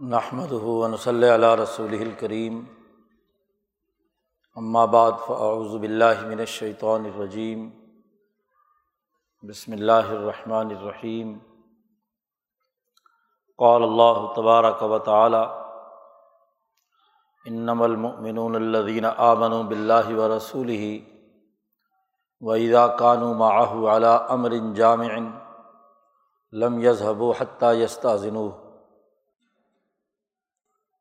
نحمد ہُون صلی اللہ رسول الکریم اما بعد فاعوذ باللہ من الشیطان الرجیم بسم اللہ الرحمن الرحیم قال اللہ تبارک و تعالی انم المؤمنون الذین آمنوا باللہ و رسول و اذا كانوا معه على امر جامع لم يذهبوا حتى يستأذنوه.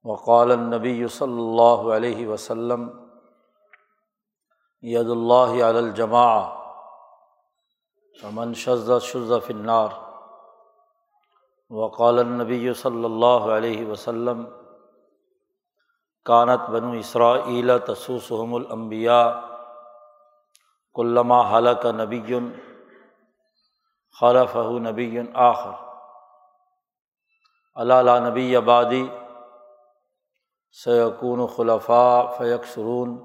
وقال النبی صلی اللہ علیہ وسلم ید اللہ علی الجماع امن شز شز فنار وقال النبی صلی اللہ علیہ وسلم کانت بنو اسرائیل تسوسحم الانبیاء کلما حلق نبی خلف نبی آخر. اللہ نبی آبادی سیقون خلفاء فیق سرون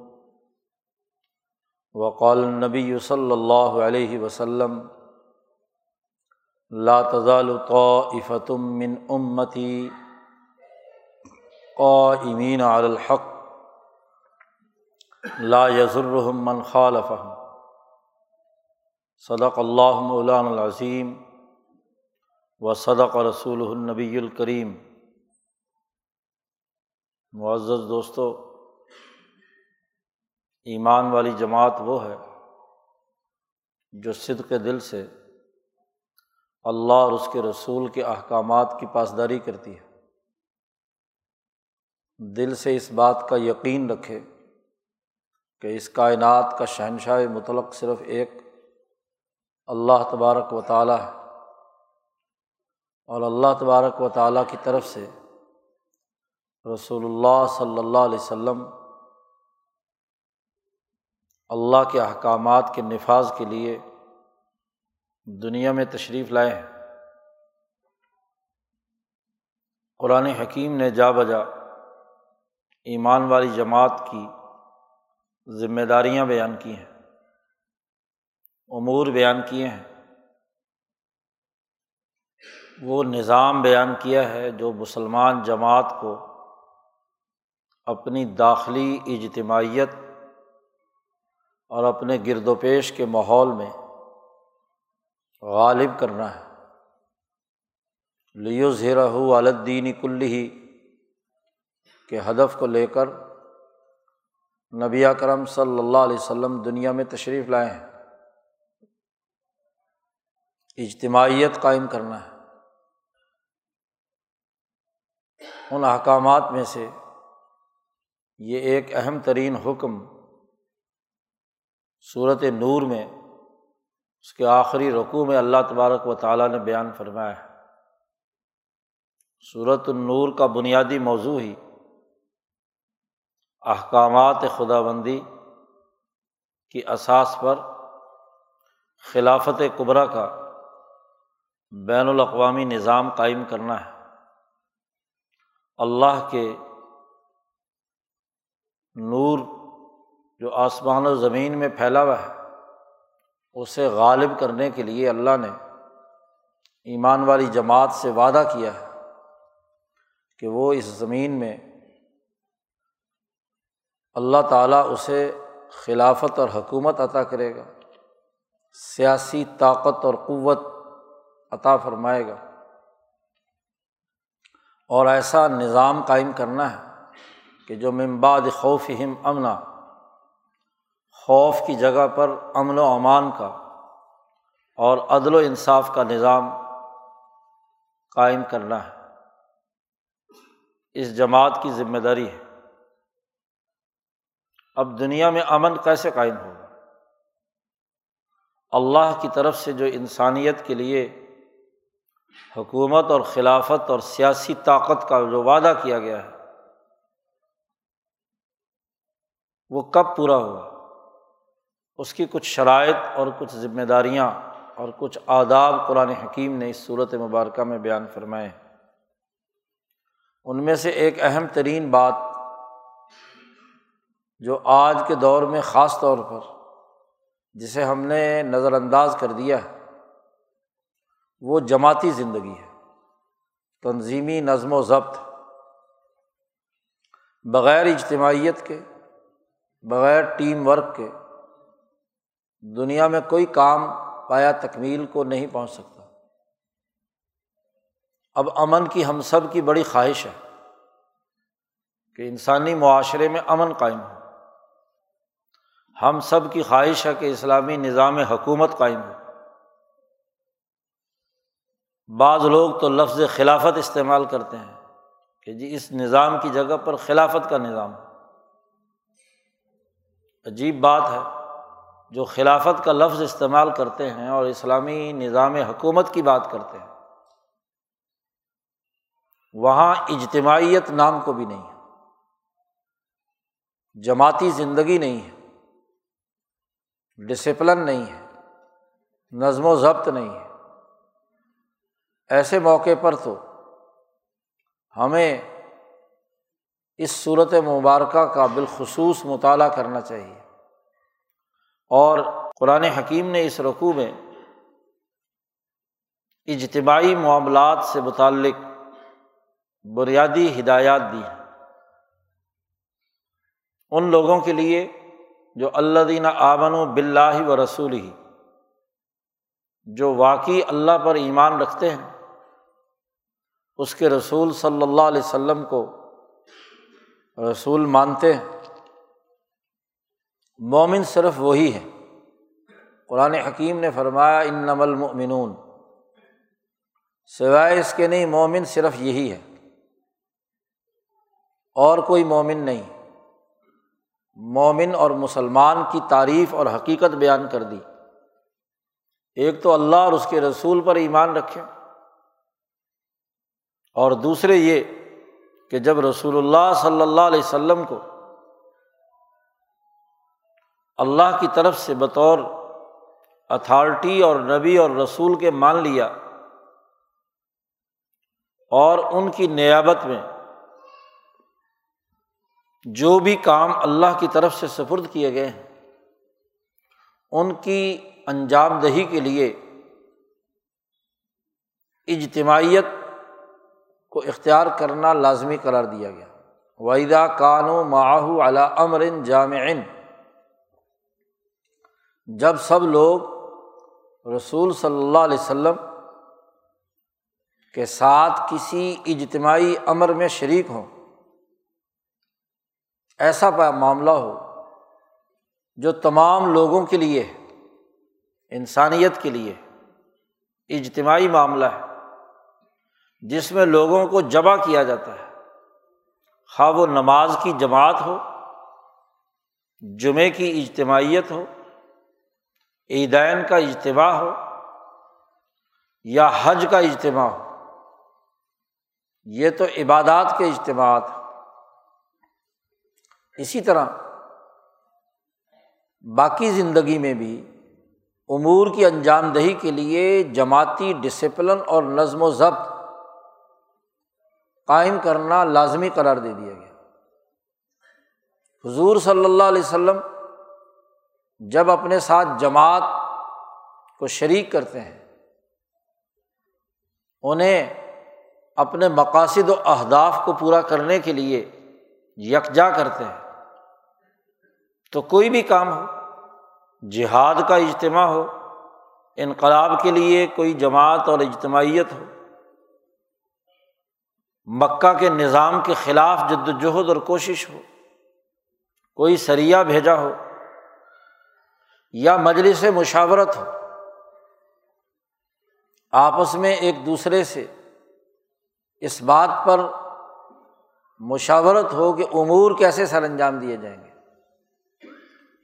وقال نبی صلی اللہ علیہ وسلم لاتضال طائفتم من امتی قائمین علی الحق، لا یضرهم من خالفهم صدق اللہ مولان العظیم و صدق رسول النبی الکریم. معزز دوستوں ایمان والی جماعت وہ ہے جو صدق دل سے اللہ اور اس کے رسول کے احکامات کی پاسداری کرتی ہے۔ دل سے اس بات کا یقین رکھے کہ اس کائنات کا شہنشاہ مطلق صرف ایک اللہ تبارک و تعالیٰ ہے اور اللہ تبارک و تعالیٰ کی طرف سے رسول اللہ صلی اللہ علیہ وسلم اللہ کے احکامات کے نفاذ کے لیے دنیا میں تشریف لائے ہیں۔ قرآن حکیم نے جا بجا ایمان والی جماعت کی ذمہ داریاں بیان کی ہیں، امور بیان کیے ہیں۔ وہ نظام بیان کیا ہے جو مسلمان جماعت کو اپنی داخلی اجتماعیت اور اپنے گرد و پیش کے ماحول میں غالب کرنا ہے۔ لیو زیرہ والدین کل ہی کے ہدف کو لے کر نبی کرم صلی اللہ علیہ وسلم دنیا میں تشریف لائے ہیں۔ اجتماعیت قائم کرنا ہے۔ ان احکامات میں سے یہ ایک اہم ترین حکم صورت نور میں، اس کے آخری رقوع میں اللہ تبارک و تعالیٰ نے بیان فرمایا ہے۔ صورت النور کا بنیادی موضوع ہی احکامات خدا بندی کی اساس پر خلافت قبرا کا بین الاقوامی نظام قائم کرنا ہے۔ اللہ کے نور جو آسمان و زمین میں پھیلا ہوا ہے، اسے غالب کرنے کے لیے اللہ نے ایمان والی جماعت سے وعدہ کیا ہے کہ وہ اس زمین میں اللہ تعالیٰ اسے خلافت اور حکومت عطا کرے گا، سیاسی طاقت اور قوت عطا فرمائے گا اور ایسا نظام قائم کرنا ہے کہ جو ممباد خوف ہم امنا، خوف کی جگہ پر امن و امان کا اور عدل و انصاف کا نظام قائم کرنا ہے۔ اس جماعت کی ذمہ داری ہے۔ اب دنیا میں امن کیسے قائم ہوگا اللہ کی طرف سے جو انسانیت کے لیے حکومت اور خلافت اور سیاسی طاقت کا جو وعدہ کیا گیا ہے وہ کب پورا ہوا؟ اس کی کچھ شرائط اور کچھ ذمہ داریاں اور کچھ آداب قرآن حکیم نے اس صورت مبارکہ میں بیان فرمائے ان میں سے ایک اہم ترین بات جو آج کے دور میں خاص طور پر جسے ہم نے نظر انداز کر دیا ہے، وہ جماعتی زندگی ہے۔ تنظیمی نظم و ضبط، بغیر اجتماعیت کے بغیر ٹیم ورک کے دنیا میں کوئی کام پایا تکمیل کو نہیں پہنچ سکتا۔ اب امن کی ہم سب کی بڑی خواہش ہے کہ انسانی معاشرے میں امن قائم ہو۔ ہم سب کی خواہش ہے کہ اسلامی نظام حکومت قائم ہو۔ بعض لوگ تو لفظ خلافت استعمال کرتے ہیں کہ جی اس نظام کی جگہ پر خلافت کا نظام۔ عجیب بات ہے جو خلافت کا لفظ استعمال کرتے ہیں اور اسلامی نظام حکومت کی بات کرتے ہیں۔ وہاں اجتماعیت نام کو بھی نہیں ہے۔ جماعتی زندگی نہیں ہے۔ ڈسپلن نہیں ہے۔ نظم و ضبط نہیں ہے۔ ایسے موقع پر تو ہمیں اس صورت مبارکہ کا بالخصوص مطالعہ کرنا چاہیے۔ اور قرآن حکیم نے اس رقوع میں اجتماعی معاملات سے متعلق بنیادی ہدایات دی ہیں۔ ان لوگوں کے لیے جو اللہ دینہ آمن و بلّہ و رسول ہی جو واقعی اللہ پر ایمان رکھتے ہیں، اس کے رسول صلی اللہ علیہ وسلم کو رسول مانتے ہیں۔ مومن صرف وہی ہے قرآن حکیم نے فرمایا ان نمل مومنون سوائے اس کے نہیں، مومن صرف یہی ہے۔ اور کوئی مومن نہیں۔ مومن اور مسلمان کی تعریف اور حقیقت بیان کر دی۔ ایک تو اللہ اور اس کے رسول پر ایمان رکھے اور دوسرے یہ کہ جب رسول اللہ صلی اللہ علیہ وسلم کو اللہ کی طرف سے بطور اتھارٹی اور نبی اور رسول کے مان لیا اور ان کی نیابت میں جو بھی کام اللہ کی طرف سے سفرد کیے گئے ہیں، ان کی انجام دہی کے لیے اجتماعیت کو اختیار کرنا لازمی قرار دیا گیا۔ وحیدہ کانو معاہو علا امر جامع۔ جب سب لوگ رسول صلی اللہ علیہ وسلم کے ساتھ کسی اجتماعی امر میں شریک ہوں، ایسا معاملہ ہو جو تمام لوگوں کے لیے، انسانیت کے لیے اجتماعی معاملہ ہے۔ جس میں لوگوں کو جمع کیا جاتا ہے۔ خواہ و نماز کی جماعت ہو، جمعے کی اجتماعیت ہو، عیدین کا اجتماع ہو، یا حج کا اجتماع ہو، یہ تو عبادات کے اجتماعات اسی طرح باقی زندگی میں بھی امور کی انجام دہی کے لیے جماعتی ڈسپلن اور نظم و ضبط قائم کرنا لازمی قرار دے دیا گیا۔ حضور صلی اللہ علیہ وسلم جب اپنے ساتھ جماعت کو شریک کرتے ہیں، انہیں اپنے مقاصد و اہداف کو پورا کرنے کے لیے یکجا کرتے ہیں، تو کوئی بھی کام ہو، جہاد کا اجتماع ہو، انقلاب کے لیے کوئی جماعت اور اجتماعیت ہو مکہ کے نظام کے خلاف جد وجہد اور کوشش ہو، کوئی سریا بھیجا ہو، یا مجلس مشاورت ہو، آپس میں ایک دوسرے سے اس بات پر مشاورت ہو کہ امور کیسے سر انجام دیے جائیں گے۔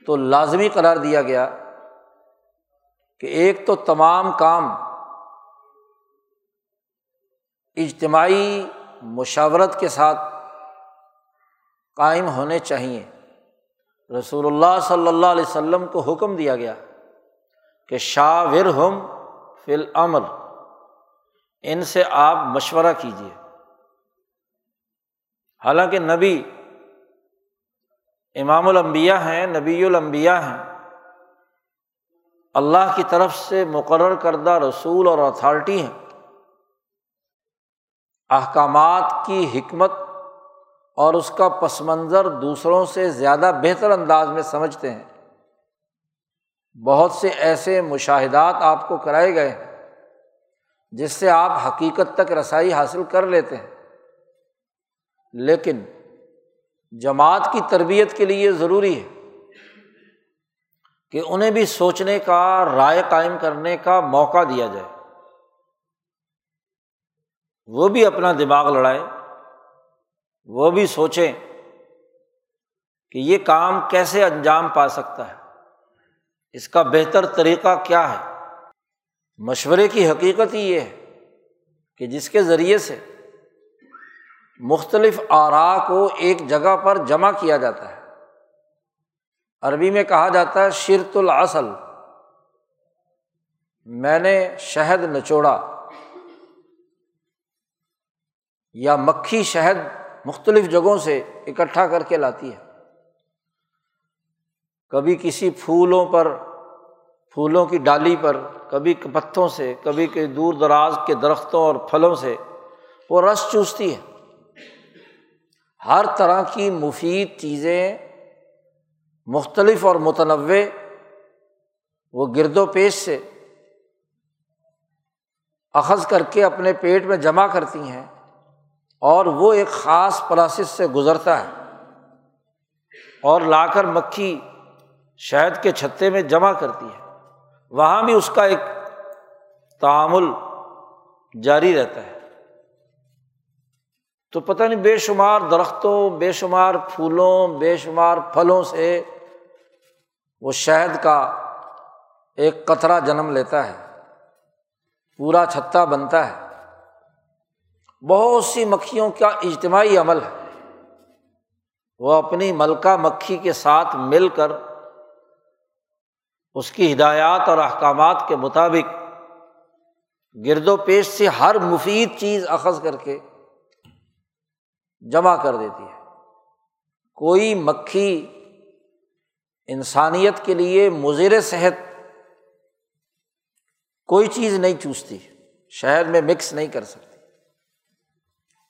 تو لازمی قرار دیا گیا کہ ایک تو تمام کام اجتماعی مشاورت کے ساتھ قائم ہونے چاہیے۔ رسول اللہ صلی اللہ علیہ وسلم کو حکم دیا گیا کہ شاور ہم فی العمل ان سے آپ مشورہ کیجیے حالانکہ نبی امام الانبیاء ہیں، نبی الانبیاء ہیں۔ اللہ کی طرف سے مقرر کردہ رسول اور اتھارٹی ہیں۔ احکامات کی حکمت اور اس کا پس منظر دوسروں سے زیادہ بہتر انداز میں سمجھتے ہیں۔ بہت سے ایسے مشاہدات آپ کو کرائے گئے ہیں جس سے آپ حقیقت تک رسائی حاصل کر لیتے ہیں۔ لیکن جماعت کی تربیت کے لیے ضروری ہے کہ انہیں بھی سوچنے کا، رائے قائم کرنے کا موقع دیا جائے۔ وہ بھی اپنا دماغ لڑائیں، وہ بھی سوچیں کہ یہ کام کیسے انجام پا سکتا ہے، اس کا بہتر طریقہ کیا ہے۔ مشورے کی حقیقت ہی یہ ہے کہ جس کے ذریعے سے مختلف آرا کو ایک جگہ پر جمع کیا جاتا ہے۔ عربی میں کہا جاتا ہے شرط الاصل میں نے شہد نچوڑا۔ یا مکھی شہد مختلف جگہوں سے اکٹھا کر کے لاتی ہے۔ کبھی کسی پھولوں پر، پھولوں کی ڈالی پر، کبھی پتوں سے، کبھی کہیں دور دراز کے درختوں اور پھلوں سے وہ رس چوستی ہے۔ ہر طرح کی مفید چیزیں مختلف اور متنوع، وہ گرد و پیش سے اخذ کر کے اپنے پیٹ میں جمع کرتی ہیں۔ اور وہ ایک خاص پروسیس سے گزرتا ہے۔ اور لا کر مکھی شہد کے چھتے میں جمع کرتی ہے۔ وہاں بھی اس کا ایک تعامل جاری رہتا ہے۔ تو پتہ نہیں، بے شمار درختوں، بے شمار پھولوں، بے شمار پھلوں سے وہ شہد کا ایک قطرہ جنم لیتا ہے۔ پورا چھتا بنتا ہے۔ بہت سی مکھیوں کا اجتماعی عمل ہے۔ وہ اپنی ملکہ مکھی کے ساتھ مل کر اس کی ہدایات اور احکامات کے مطابق گرد و پیش سے ہر مفید چیز اخذ کر کے جمع کر دیتی ہے۔ کوئی مکھی انسانیت کے لیے مضر صحت کوئی چیز نہیں چوستی، شہر میں مکس نہیں کر سکتی۔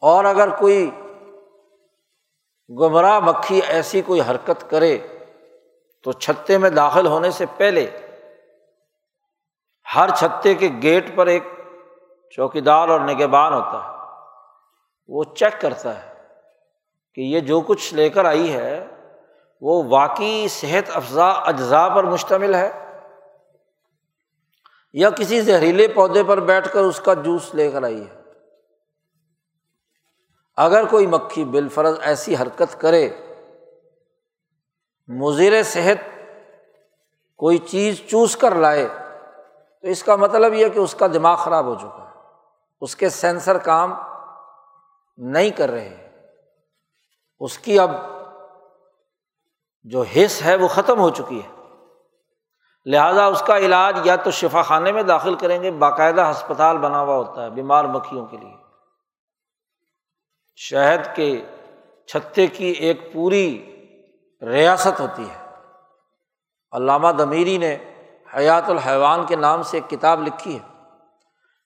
اور اگر کوئی گمراہ مکھی ایسی کوئی حرکت کرے تو چھتے میں داخل ہونے سے پہلے ہر چھتے کے گیٹ پر ایک چوکیدار اور نگہبان ہوتا ہے۔ وہ چیک کرتا ہے کہ یہ جو کچھ لے کر آئی ہے، وہ واقعی صحت افزا اجزاء پر مشتمل ہے یا کسی زہریلے پودے پر بیٹھ کر اس کا جوس لے کر آئی ہے۔ اگر کوئی مکھی بالفرض ایسی حرکت کرے، مضر صحت کوئی چیز چوس کر لائے، تو اس کا مطلب یہ کہ اس کا دماغ خراب ہو چکا ہے۔ اس کے سینسر کام نہیں کر رہے اس کی اب جو حص ہے وہ ختم ہو چکی ہے۔ لہٰذا اس کا علاج یا تو شفا خانے میں داخل کریں گے، باقاعدہ ہسپتال بنا ہوا ہوتا ہے، بیمار مکھیوں کے لیے۔ شہد کے چھتے کی ایک پوری ریاست ہوتی ہے۔ علامہ دمیری نے حیات الحیوان کے نام سے ایک کتاب لکھی ہے،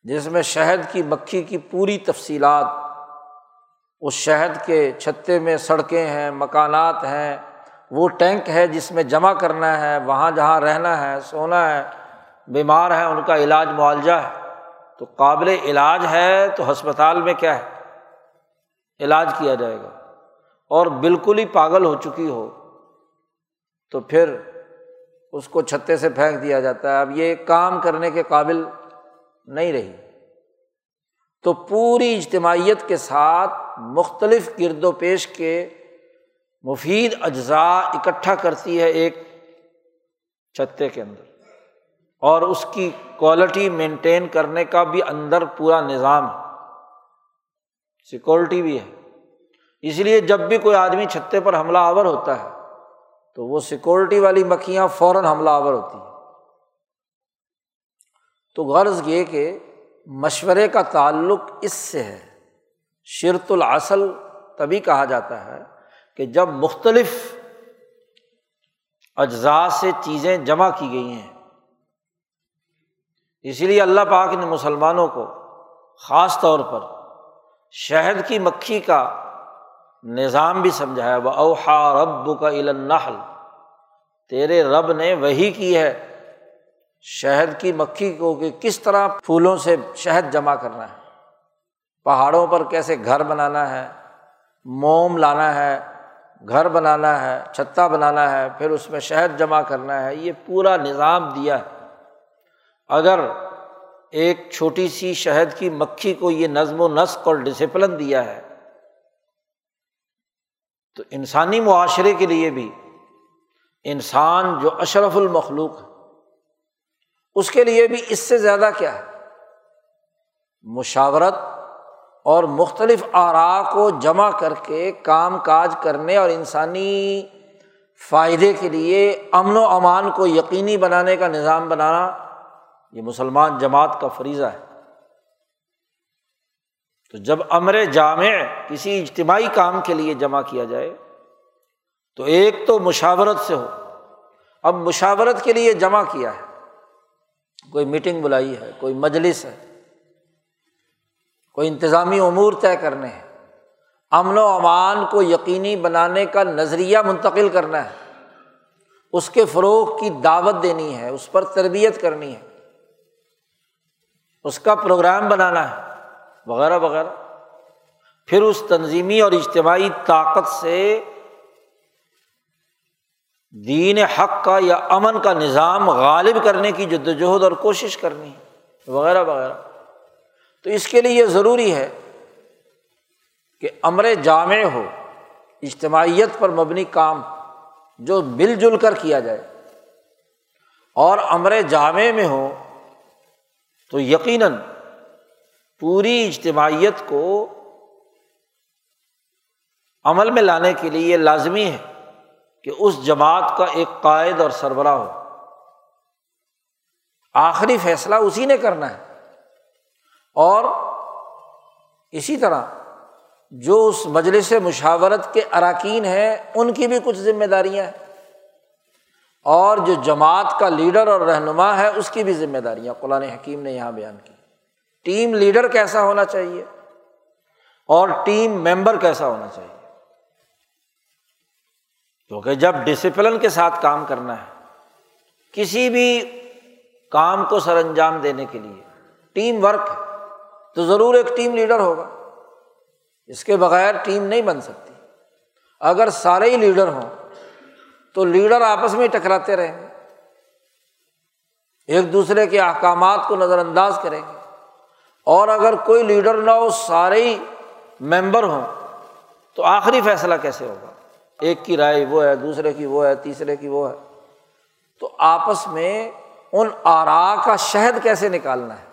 جس میں شہد کی مکھی کی پوری تفصیلات، اس شہد کے چھتے میں سڑکیں ہیں، مکانات ہیں، وہ ٹینک ہے جس میں جمع کرنا ہے، وہاں جہاں رہنا ہے، سونا ہے، بیمار ہے ان کا علاج معالجہ ہے۔ تو قابل علاج ہے تو ہسپتال میں کیا ہے؟ علاج کیا جائے گا۔ اور بالکل ہی پاگل ہو چکی ہو، تو پھر اس کو چھتے سے پھینک دیا جاتا ہے۔ اب یہ کام کرنے کے قابل نہیں رہی۔ تو پوری اجتماعیت کے ساتھ مختلف گرد و پیش کے مفید اجزاء اکٹھا کرتی ہے ایک چھتے کے اندر۔ اور اس کی کوالٹی مینٹین کرنے کا بھی اندر پورا نظام ہے۔ سیکورٹی بھی ہے۔ اس لیے جب بھی کوئی آدمی چھتے پر حملہ آور ہوتا ہے، تو وہ سیکورٹی والی مکھیاں فوراً حملہ آور ہوتی ہیں۔ تو غرض یہ کہ مشورے کا تعلق اس سے ہے۔ شرط الاصل تبھی کہا جاتا ہے کہ جب مختلف اجزاء سے چیزیں جمع کی گئی ہیں۔ اسی لیے اللہ پاک نے مسلمانوں کو خاص طور پر شہد کی مکھی کا نظام بھی سمجھایا وہ اوہا رب کا النحل۔ تیرے رب نے وہی کی ہے شہد کی مکھی کو کہ کس طرح پھولوں سے شہد جمع کرنا ہے، پہاڑوں پر کیسے گھر بنانا ہے، موم لانا ہے، گھر بنانا ہے چھتا بنانا ہے، پھر اس میں شہد جمع کرنا ہے، یہ پورا نظام دیا ہے۔ اگر ایک چھوٹی سی شہد کی مکھی کو یہ نظم و نسق اور ڈسپلن دیا ہے۔ تو انسانی معاشرے کے لیے بھی انسان جو اشرف المخلوق ہے، اس کے لیے بھی اس سے زیادہ کیا ہے؟ مشاورت اور مختلف آرا کو جمع کر کے کام کاج کرنے اور انسانی فائدے کے لیے امن و امان کو یقینی بنانے کا نظام بنانا یہ مسلمان جماعت کا فریضہ ہے۔ تو جب امر جامع کسی اجتماعی کام کے لیے جمع کیا جائے، تو ایک تو مشاورت سے ہو۔ اب مشاورت کے لیے جمع کیا ہے۔ کوئی میٹنگ بلائی ہے، کوئی مجلس ہے، کوئی انتظامی امور طے کرنے ہیں۔ امن و امان کو یقینی بنانے کا نظریہ منتقل کرنا ہے۔ اس کے فروغ کی دعوت دینی ہے، اس پر تربیت کرنی ہے۔ اس کا پروگرام بنانا ہے، وغیرہ وغیرہ۔ پھر اس تنظیمی اور اجتماعی طاقت سے دین حق کا یا امن کا نظام غالب کرنے کی جدوجہد اور کوشش کرنی ہے، وغیرہ وغیرہ۔ تو اس کے لیے یہ ضروری ہے کہ امر جامع ہو، اجتماعیت پر مبنی کام جو مل جل کر کیا جائے۔ اور امر جامع میں ہو تو یقیناً پوری اجتماعیت کو عمل میں لانے کے لیے یہ لازمی ہے کہ اس جماعت کا ایک قائد اور سربراہ ہو۔ آخری فیصلہ اسی نے کرنا ہے۔ اور اسی طرح جو اس مجلس مشاورت کے اراکین ہیں، ان کی بھی کچھ ذمہ داریاں ہیں۔ اور جو جماعت کا لیڈر اور رہنما ہے، اس کی بھی ذمہ داریاں۔ قرآن حکیم نے یہاں بیان کی۔ ٹیم لیڈر کیسا ہونا چاہیے؟ اور ٹیم ممبر کیسا ہونا چاہیے؟ کیونکہ جب ڈسپلن کے ساتھ کام کرنا ہے، کسی بھی کام کو سر انجام دینے کے لیے ٹیم ورک ہے، تو ضرور ایک ٹیم لیڈر ہوگا۔ اس کے بغیر ٹیم نہیں بن سکتی۔ اگر سارے ہی لیڈر ہوں تو لیڈر آپس میں ٹکراتے رہیں گے۔ ایک دوسرے کے احکامات کو نظر انداز کریں گے۔ اور اگر کوئی لیڈر نہ ہو، سارے ہی ممبر ہوں، تو آخری فیصلہ کیسے ہوگا؟ ایک کی رائے وہ ہے، دوسرے کی وہ ہے، تیسرے کی وہ ہے۔ تو آپس میں ان آرا کا شہد کیسے نکالنا ہے؟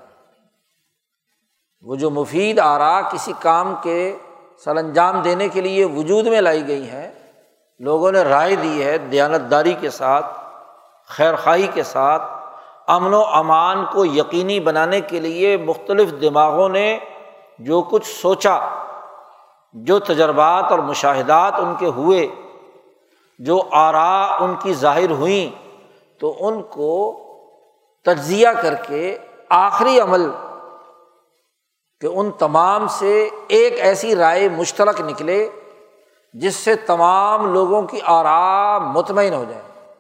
وہ جو مفید آرا کسی کام کے سر انجام دینے کے لیے وجود میں لائی گئی ہیں لوگوں نے رائے دی ہے دیانت داری کے ساتھ خیر خواہی کے ساتھ۔ امن و امان کو یقینی بنانے کے لیے مختلف دماغوں نے جو کچھ سوچا، جو تجربات اور مشاہدات ان کے ہوئے، جو آرا ان کی ظاہر ہوئیں، تو ان کو تجزیہ کر کے آخری عمل کہ ان تمام سے ایک ایسی رائے مشترک نکلے۔ جس سے تمام لوگوں کی آرام مطمئن ہو جائے۔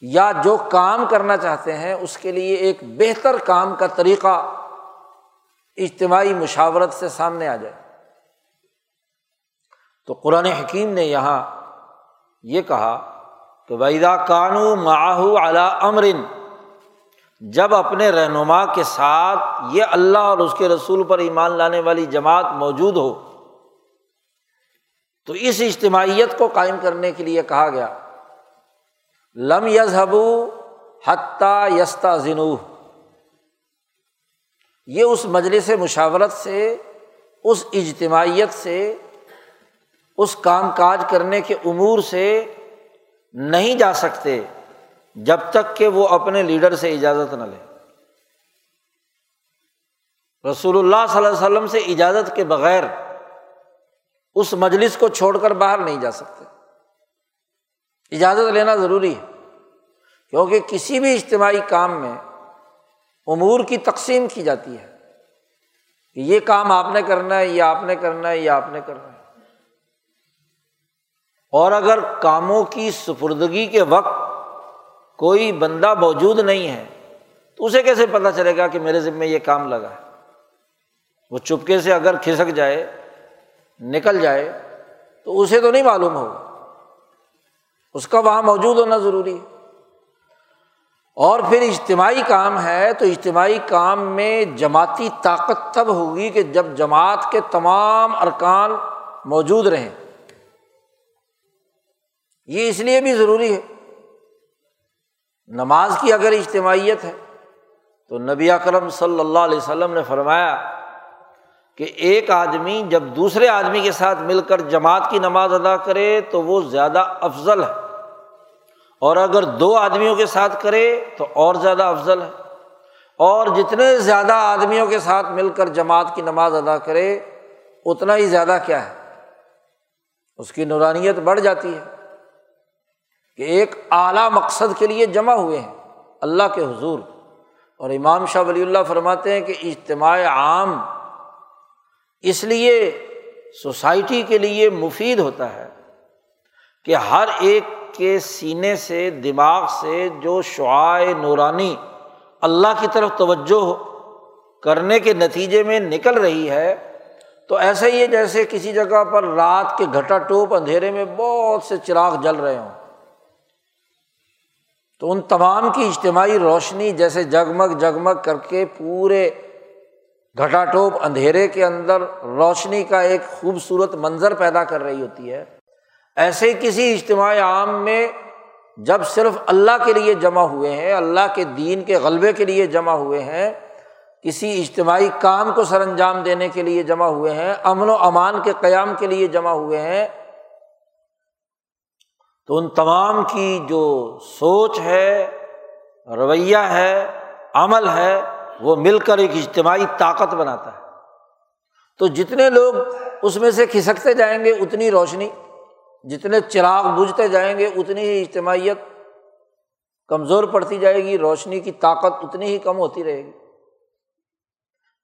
یا جو کام کرنا چاہتے ہیں، اس کے لیے ایک بہتر کام کا طریقہ اجتماعی مشاورت سے سامنے آ جائے۔ تو قرآن حکیم نے یہاں یہ کہا کہ ویدا کانو ماہو اعلیٰ امرن جب اپنے رہنما کے ساتھ یہ اللہ اور اس کے رسول پر ایمان لانے والی جماعت موجود ہو تو اس اجتماعیت کو قائم کرنے کے لیے کہا گیا، لم یزہبو حتیٰ یستا ذنو یہ اس مجلس مشاورت سے، اس اجتماعیت سے، اس کام کاج کرنے کے امور سے نہیں جا سکتے جب تک کہ وہ اپنے لیڈر سے اجازت نہ لے۔ رسول اللہ صلی اللہ علیہ وسلم سے اجازت کے بغیر اس مجلس کو چھوڑ کر باہر نہیں جا سکتے۔ اجازت لینا ضروری ہے، کیونکہ کسی بھی اجتماعی کام میں امور کی تقسیم کی جاتی ہے۔ کہ یہ کام آپ نے کرنا ہے یا آپ نے کرنا ہے یا آپ نے کرنا ہے۔ اور اگر کاموں کی سپردگی کے وقت کوئی بندہ موجود نہیں ہے، تو اسے کیسے پتہ چلے گا کہ میرے ذمے یہ کام لگا ہے؟ وہ چپکے سے اگر کھسک جائے نکل جائے تو اسے تو نہیں معلوم ہوگا اس کا وہاں موجود ہونا ضروری۔ ہے اور پھر اجتماعی کام ہے تو اجتماعی کام میں جماعتی طاقت تب ہوگی کہ جب جماعت کے تمام ارکان موجود رہیں۔ یہ اس لیے بھی ضروری ہے۔ نماز کی اگر اجتماعیت ہے تو نبی اکرم صلی اللہ علیہ وسلم نے فرمایا کہ ایک آدمی جب دوسرے آدمی کے ساتھ مل کر جماعت کی نماز ادا کرے تو وہ زیادہ افضل ہے۔ اور اگر دو آدمیوں کے ساتھ کرے تو اور زیادہ افضل ہے۔ اور جتنے زیادہ آدمیوں کے ساتھ مل کر جماعت کی نماز ادا کرے، اتنا ہی زیادہ کیا ہے؟ اس کی نورانیت بڑھ جاتی ہے کہ ایک اعلیٰ مقصد کے لیے جمع ہوئے ہیں اللہ کے حضور۔ اور امام شاہ ولی اللہ فرماتے ہیں کہ اجتماع عام اس لیے سوسائٹی کے لیے مفید ہوتا ہے کہ ہر ایک کے سینے سے، دماغ سے جو شعائے نورانی اللہ کی طرف توجہ کرنے کے نتیجے میں نکل رہی ہے، تو ایسا ہی ہے جیسے کسی جگہ پر رات کے گھٹا ٹوپ اندھیرے میں بہت سے چراغ جل رہے ہوں۔ تو ان تمام کی اجتماعی روشنی جیسے جگمگ جگمگ کر کے پورے گھٹا ٹوپ اندھیرے کے اندر روشنی کا ایک خوبصورت منظر پیدا کر رہی ہوتی ہے۔ ایسے کسی اجتماع عام میں جب صرف اللہ کے لیے جمع ہوئے ہیں، اللہ کے دین کے غلبے کے لیے جمع ہوئے ہیں، کسی اجتماعی کام کو سر انجام دینے کے لیے جمع ہوئے ہیں، امن و امان کے قیام کے لیے جمع ہوئے ہیں، تو ان تمام کی جو سوچ ہے، رویہ ہے، عمل ہے وہ مل کر ایک اجتماعی طاقت بناتا ہے۔ تو جتنے لوگ اس میں سے کھسکتے جائیں گے اتنی روشنی، جتنے چراغ بجھتے جائیں گے اتنی ہی اجتماعیت کمزور پڑتی جائے گی، روشنی کی طاقت اتنی ہی کم ہوتی رہے گی۔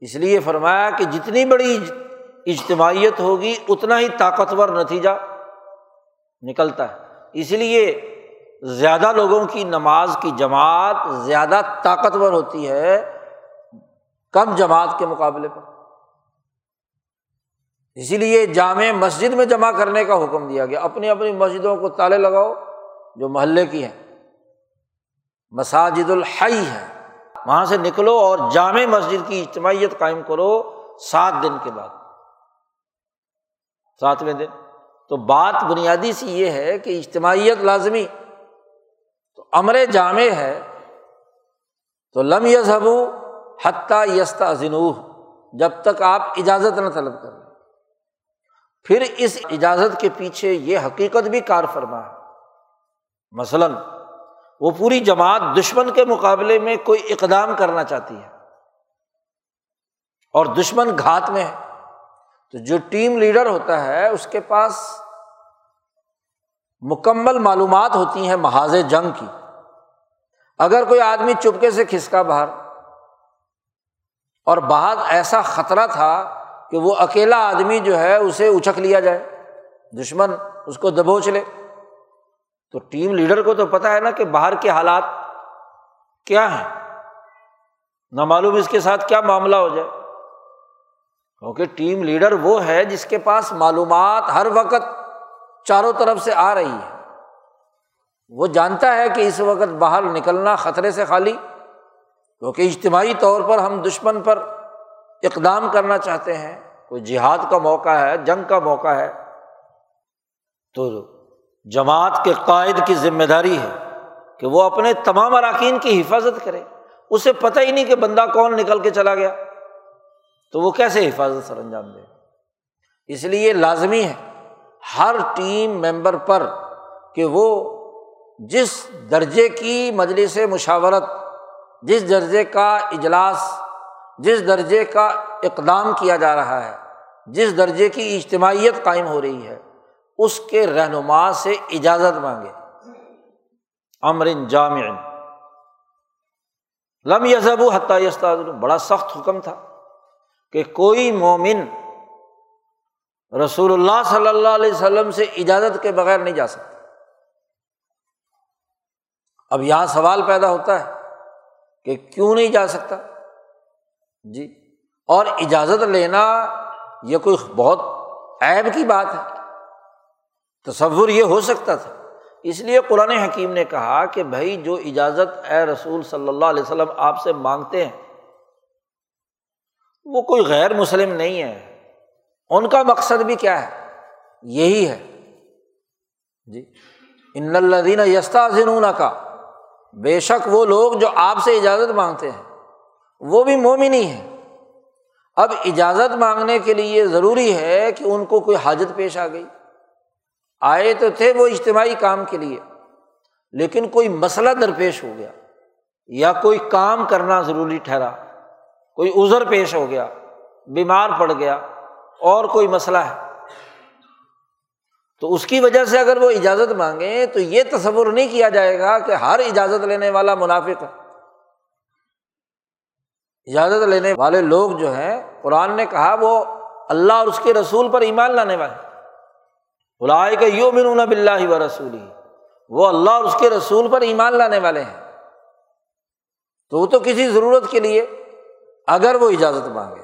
اس لیے فرمایا کہ جتنی بڑی اجتماعیت ہوگی، اتنا ہی طاقتور نتیجہ نکلتا ہے۔ اس لیے زیادہ لوگوں کی نماز کی جماعت زیادہ طاقتور ہوتی ہے۔ کم جماعت کے مقابلے پر۔ اسی لیے جامع مسجد میں جمع کرنے کا حکم دیا گیا۔ اپنی اپنی مسجدوں کو تالے لگاؤ جو محلے کی ہیں۔ مساجد الحی ہے وہاں سے نکلو اور جامع مسجد کی اجتماعیت قائم کرو سات دن کے بعد۔ ساتویں دن۔ تو بات بنیادی سی یہ ہے کہ اجتماعیت لازمی۔ تو امر جامع ہے۔ تو لم یزبو حتیٰ یستا جنوح جب تک آپ اجازت نہ طلب کریں۔ پھر اس اجازت کے پیچھے یہ حقیقت بھی کار فرما ہے۔ مثلاً، وہ پوری جماعت دشمن کے مقابلے میں کوئی اقدام کرنا چاہتی ہے اور دشمن گھات میں ہے۔ تو جو ٹیم لیڈر ہوتا ہے، اس کے پاس مکمل معلومات ہوتی ہیں محاذ جنگ کی۔ اگر کوئی آدمی چپکے سے کھسکا باہر اور بہت ایسا خطرہ تھا کہ وہ اکیلا آدمی جو ہے اسے اچک لیا جائے، دشمن اس کو دبوچ لے۔ تو ٹیم لیڈر کو تو پتا ہے نا کہ باہر کے حالات کیا ہیں۔ نہ معلوم اس کے ساتھ کیا معاملہ ہو جائے۔ کیونکہ ٹیم لیڈر وہ ہے جس کے پاس معلومات ہر وقت چاروں طرف سے آ رہی ہے۔ وہ جانتا ہے کہ اس وقت باہر نکلنا خطرے سے خالی۔ کیونکہ اجتماعی طور پر ہم دشمن پر اقدام کرنا چاہتے ہیں، کوئی جہاد کا موقع ہے، جنگ کا موقع ہے، تو جماعت کے قائد کی ذمہ داری ہے کہ وہ اپنے تمام اراکین کی حفاظت کرے۔ اسے پتہ ہی نہیں کہ بندہ کون نکل کے چلا گیا۔ تو وہ کیسے حفاظت سر انجام دے؟ اس لیے لازمی ہے ہر ٹیم ممبر پر کہ وہ جس درجے کی مجلس مشاورت جس درجے کا اجلاس، جس درجے کا اقدام کیا جا رہا ہے، جس درجے کی اجتماعیت قائم ہو رہی ہے، اس کے رہنما سے اجازت مانگے۔ امرن جامع لم یزب حتیٰ یستاد بڑا سخت حکم تھا کہ کوئی مومن رسول اللہ صلی اللہ علیہ وسلم سے اجازت کے بغیر نہیں جا سکتا۔ اب یہاں سوال پیدا ہوتا ہے۔ کہ کیوں نہیں جا سکتا؟ جی اور اجازت لینا یہ کوئی بہت عیب کی بات ہے۔ تصور یہ ہو سکتا تھا۔ اس لیے قرآن حکیم نے کہا کہ بھائی، جو اجازت اے رسول صلی اللہ علیہ وسلم آپ سے مانگتے ہیں، وہ کوئی غیر مسلم نہیں ہے۔ ان کا مقصد بھی کیا ہے؟ یہی ہے۔ جی۔ ان الدین یستا ذنون کا بے شک وہ لوگ جو آپ سے اجازت مانگتے ہیں، وہ بھی مومنی ہے اب اجازت مانگنے کے لیے ضروری ہے کہ ان کو کوئی حاجت پیش آ گئی۔ آئے تو تھے وہ اجتماعی کام کے لیے، لیکن کوئی مسئلہ درپیش ہو گیا یا کوئی کام کرنا ضروری ٹھہرا، کوئی ازر پیش ہو گیا، بیمار پڑ گیا اور کوئی مسئلہ ہے۔ تو اس کی وجہ سے اگر وہ اجازت مانگے تو یہ تصور نہیں کیا جائے گا کہ ہر اجازت لینے والا منافق ہے۔ اجازت لینے والے لوگ جو ہیں، قرآن نے کہا وہ اللہ اور اس کے رسول پر ایمان لانے والے بلائے کہ یو من بلّہ و رسول ہی وہ اللہ اور اس کے رسول پر ایمان لانے والے ہیں۔ تو وہ تو کسی ضرورت کے لیے اگر وہ اجازت مانگے۔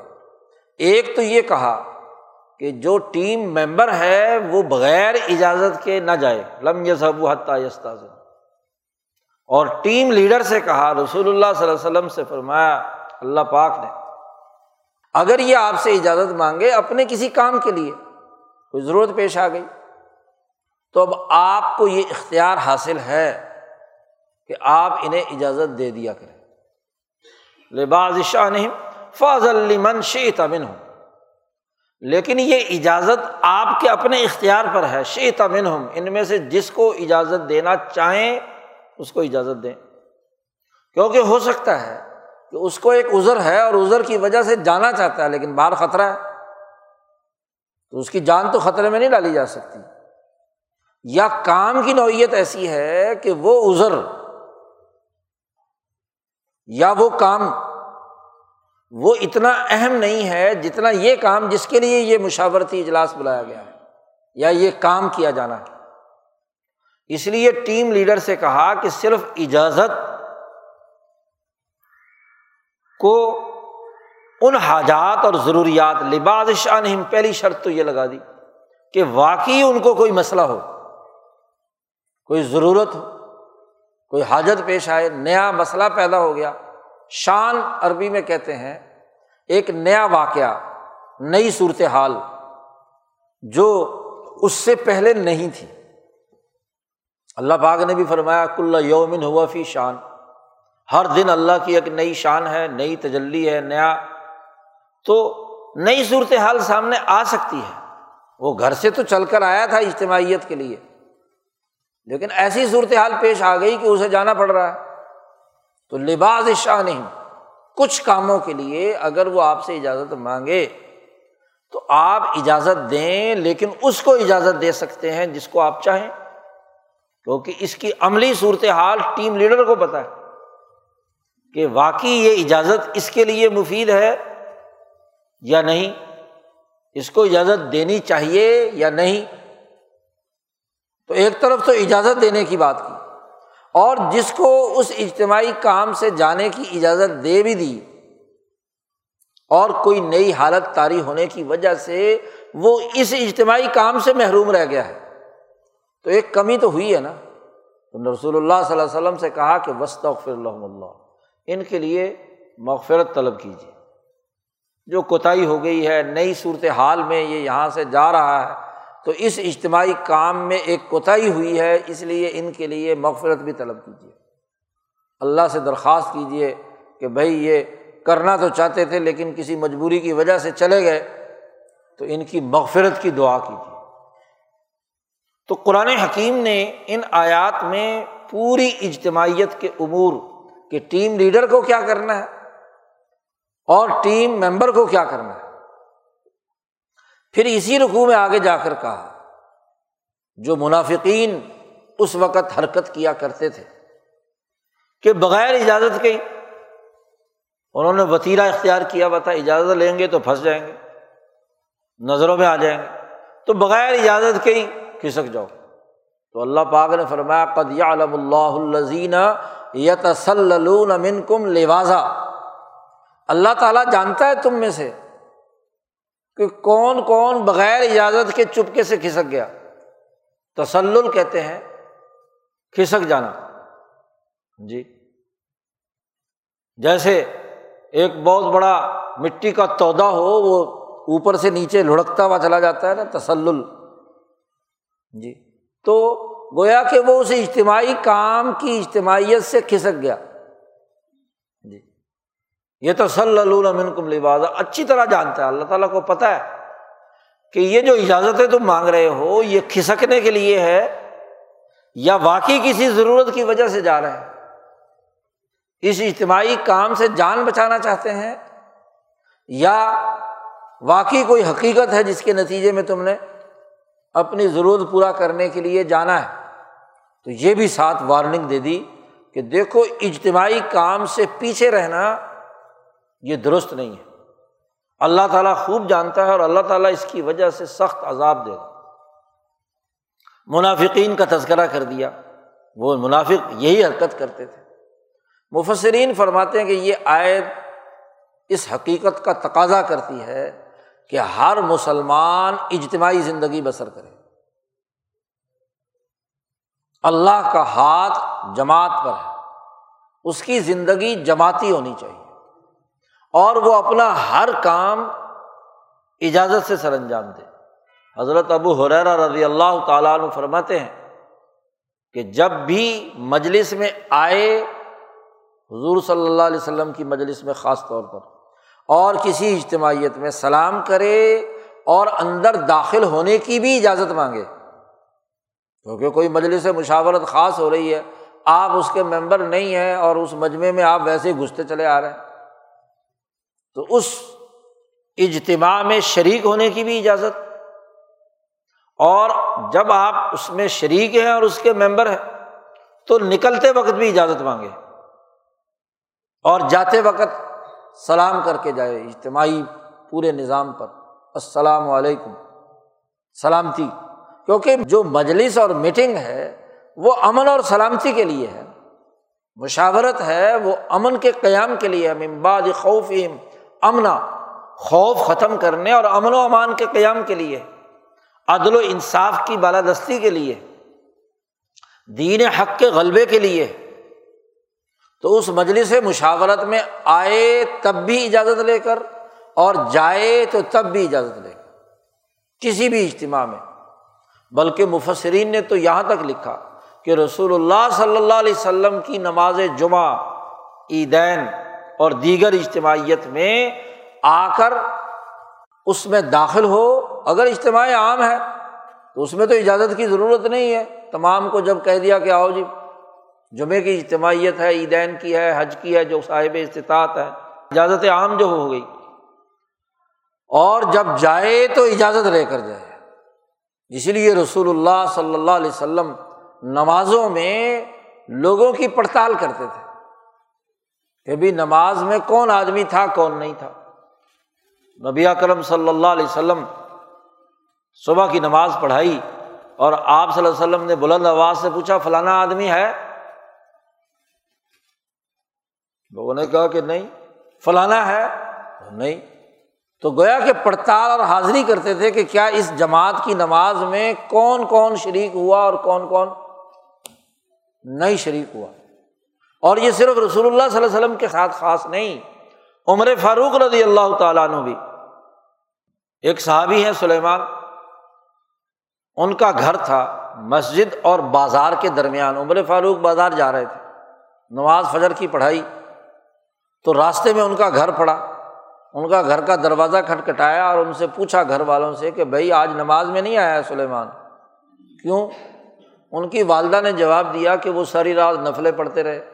ایک تو یہ کہا کہ جو ٹیم ممبر ہے وہ بغیر اجازت کے نہ جائے۔ لم یسب حتیٰ اور ٹیم لیڈر سے کہا، رسول اللہ صلی اللہ علیہ وسلم سے فرمایا، اللہ پاک نے، اگر یہ آپ سے اجازت مانگے اپنے کسی کام کے لیے، کوئی ضرورت پیش آ گئی، تو اب آپ کو یہ اختیار حاصل ہے کہ آپ انہیں اجازت دے دیا کریں۔ لباس شاہ نہیں فاضل من شی تمن ہوں لیکن یہ اجازت آپ کے اپنے اختیار پر ہے۔ شی تمن ہوں ان میں سے جس کو اجازت دینا چاہیں، اس کو اجازت دیں۔ کیونکہ ہو سکتا ہے کہ اس کو ایک ازر ہے اور ازر کی وجہ سے جانا چاہتا ہے، لیکن باہر خطرہ ہے۔ تو اس کی جان تو خطرے میں نہیں ڈالی جا سکتی۔ یا کام کی نوعیت ایسی ہے کہ وہ ازر یا وہ کام وہ اتنا اہم نہیں ہے جتنا یہ کام جس کے لیے یہ مشاورتی اجلاس بلایا گیا ہے یا یہ کام کیا جانا ہے۔ اس لیے ٹیم لیڈر سے کہا کہ صرف اجازت کو ان حاجات اور ضروریات، لباس شاہ پہلی شرط تو یہ لگا دی کہ واقعی ان کو کوئی مسئلہ ہو، کوئی ضرورت ہو، کوئی حاجت پیش آئے، نیا مسئلہ پیدا ہو گیا۔ شان عربی میں کہتے ہیں ایک نیا واقعہ، نئی صورت حال جو اس سے پہلے نہیں تھی۔ اللہ پاک نے بھی فرمایا، کل یومن ہوا فی شان۔ ہر دن اللہ کی ایک نئی شان ہے، نئی تجلی ہے، نیا۔ تو نئی صورت حال سامنے آ سکتی ہے۔ وہ گھر سے تو چل کر آیا تھا اجتماعیت کے لیے۔ لیکن ایسی صورت حال پیش آ گئی کہ اسے جانا پڑ رہا ہے۔ تو لباس شاہ نہیں کچھ کاموں کے لیے اگر وہ آپ سے اجازت مانگے تو آپ اجازت دیں لیکن اس کو اجازت دے سکتے ہیں جس کو آپ چاہیں۔ کیونکہ اس کی عملی صورت حال ٹیم لیڈر کو پتہ ہے کہ واقعی یہ اجازت اس کے لیے مفید ہے یا نہیں۔ اس کو اجازت دینی چاہیے یا نہیں۔ تو ایک طرف تو اجازت دینے کی بات کی۔ اور جس کو اس اجتماعی کام سے جانے کی اجازت دے بھی دی اور کوئی نئی حالت طاری ہونے کی وجہ سے وہ اس اجتماعی کام سے محروم رہ گیا ہے۔ تو ایک کمی تو ہوئی ہے نا۔ تو رسول اللہ صلی اللہ علیہ وسلم سے کہا کہ وسط اللہ اللہ ان کے لیے مغفرت طلب کیجیے جو کوتاہی ہو گئی ہے، نئی صورت حال میں یہ یہاں سے جا رہا ہے۔ تو اس اجتماعی کام میں ایک کوتاہی ہوئی ہے، اس لیے ان کے لیے مغفرت بھی طلب کیجیے اللہ سے درخواست کیجیے کہ بھائی یہ کرنا تو چاہتے تھے لیکن کسی مجبوری کی وجہ سے چلے گئے، تو ان کی مغفرت کی دعا کیجیے تو قرآن حکیم نے ان آیات میں پوری اجتماعیت کے امور کہ ٹیم لیڈر کو کیا کرنا ہے اور ٹیم ممبر کو کیا کرنا ہے؟ پھر اسی رقو میں آگے جا کر کہا، جو منافقین اس وقت حرکت کیا کرتے تھے کہ بغیر اجازت کے انہوں نے وطیرہ اختیار کیا ہوا تھا اجازت لیں گے تو پھنس جائیں گے، نظروں میں آ جائیں گے۔ تو بغیر اجازت کے ہی کھسک جاؤ۔ تو اللہ پاک نے فرمایا، قد علم اللہ الزین یتسلون من کم لوازا اللہ تعالیٰ جانتا ہے تم میں سے کہ کون کون بغیر اجازت کے چپکے سے کھسک گیا۔ تسل کہتے ہیں، کھسک جانا۔ جی۔ جیسے ایک بہت بڑا مٹی کا تودا ہو، وہ اوپر سے نیچے لڑکتا ہوا چلا جاتا ہے نا تسل جی۔ تو گویا کہ وہ اس اجتماعی کام کی اجتماعیت سے کھسک گیا۔ یہ تو صلی اللہ کم لباظ اچھی طرح جانتا ہے، اللہ تعالیٰ کو پتہ ہے کہ یہ جو اجازتیں تم مانگ رہے ہو، یہ کھسکنے کے لیے ہے یا واقعی کسی ضرورت کی وجہ سے جا رہے ہیں؟ اس اجتماعی کام سے جان بچانا چاہتے ہیں یا واقعی کوئی حقیقت ہے جس کے نتیجے میں تم نے اپنی ضرورت پورا کرنے کے لیے جانا ہے؟ تو یہ بھی ساتھ وارننگ دے دی کہ دیکھو، اجتماعی کام سے پیچھے رہنا یہ درست نہیں ہے۔ اللہ تعالیٰ خوب جانتا ہے اور اللہ تعالیٰ اس کی وجہ سے سخت عذاب دے گا۔ منافقین کا تذکرہ کر دیا۔ وہ منافق یہی حرکت کرتے تھے۔ مفسرین فرماتے ہیں کہ یہ آیت اس حقیقت کا تقاضا کرتی ہے کہ ہر مسلمان اجتماعی زندگی بسر کرے۔ اللہ کا ہاتھ جماعت پر ہے۔ اس کی زندگی جماعتی ہونی چاہیے۔ اور وہ اپنا ہر کام اجازت سے سر انجام دے۔ حضرت ابو حریرا رضی اللہ تعالیٰ عنہ فرماتے ہیں کہ جب بھی مجلس میں آئے، حضور صلی اللہ علیہ وسلم کی مجلس میں خاص طور پر، اور کسی اجتماعیت میں سلام کرے اور اندر داخل ہونے کی بھی اجازت مانگے، کیونکہ کوئی مجلس مشاورت خاص ہو رہی ہے، آپ اس کے ممبر نہیں ہیں اور اس مجمعے میں آپ ویسے ہی گھستے چلے آ رہے ہیں۔ تو اس اجتماع میں شریک ہونے کی بھی اجازت۔ اور جب آپ اس میں شریک ہیں اور اس کے ممبر ہیں، تو نکلتے وقت بھی اجازت مانگے۔ اور جاتے وقت سلام کر کے جائے اجتماعی پورے نظام پر۔ السلام علیکم۔ سلامتی۔ کیونکہ جو مجلس اور میٹنگ ہے، وہ امن اور سلامتی کے لیے ہے۔ مشاورت ہے، وہ امن کے قیام کے لیے امباد خوف امنا خوف ختم کرنے اور امن و امان کے قیام کے لیے، عدل و انصاف کی بالادستی کے لیے، دین حق کے غلبے کے لیے۔ تو اس مجلس مشاورت میں آئے تب بھی اجازت لے کر اور جائے تو تب بھی اجازت لے کر۔ کسی بھی اجتماع میں۔ بلکہ مفسرین نے تو یہاں تک لکھا کہ رسول اللہ صلی اللہ علیہ وسلم کی نماز جمعہ، عیدین اور دیگر اجتماعیت میں آ کر اس میں داخل ہو۔ اگر اجتماع عام ہے تو اس میں تو اجازت کی ضرورت نہیں ہے۔ تمام کو جب کہہ دیا کہ آؤ جی جمعے کی اجتماعیت ہے، عیدین کی ہے، حج کی ہے، جو صاحب استطاعت ہے، اجازت عام جو ہو گئی۔ اور جب جائے تو اجازت لے کر جائے۔ اسی لیے رسول اللہ صلی اللہ علیہ وسلم نمازوں میں لوگوں کی پڑتال کرتے تھے۔ کہ بھی نماز میں کون آدمی تھا، کون نہیں تھا۔ نبی کرم صلی اللہ علیہ وسلم صبح کی نماز پڑھائی اور آپ صلی اللہ علیہ وسلم نے بلند آواز سے پوچھا، فلانا آدمی ہے؟ لوگوں نے کہا کہ نہیں۔ فلانا ہے؟ نہیں۔ تو گویا کہ پڑتال اور حاضری کرتے تھے کہ کیا اس جماعت کی نماز میں کون کون شریک ہوا اور کون کون نہیں شریک ہوا۔ اور یہ صرف رسول اللہ صلی اللہ علیہ وسلم کے ساتھ خاص نہیں، عمر فاروق رضی اللہ تعالیٰ عنہ بھی۔ ایک صحابی ہیں سلیمان، ان کا گھر تھا مسجد اور بازار کے درمیان۔ عمر فاروق بازار جا رہے تھے، نماز فجر کی پڑھائی۔ تو راستے میں ان کا گھر پڑا، ان کا گھر کا دروازہ کھٹکھٹایا اور ان سے پوچھا گھر والوں سے کہ بھائی آج نماز میں نہیں آیا سلیمان؟ کیوں؟ ان کی والدہ نے جواب دیا کہ وہ ساری رات نفلیں پڑھتے رہے۔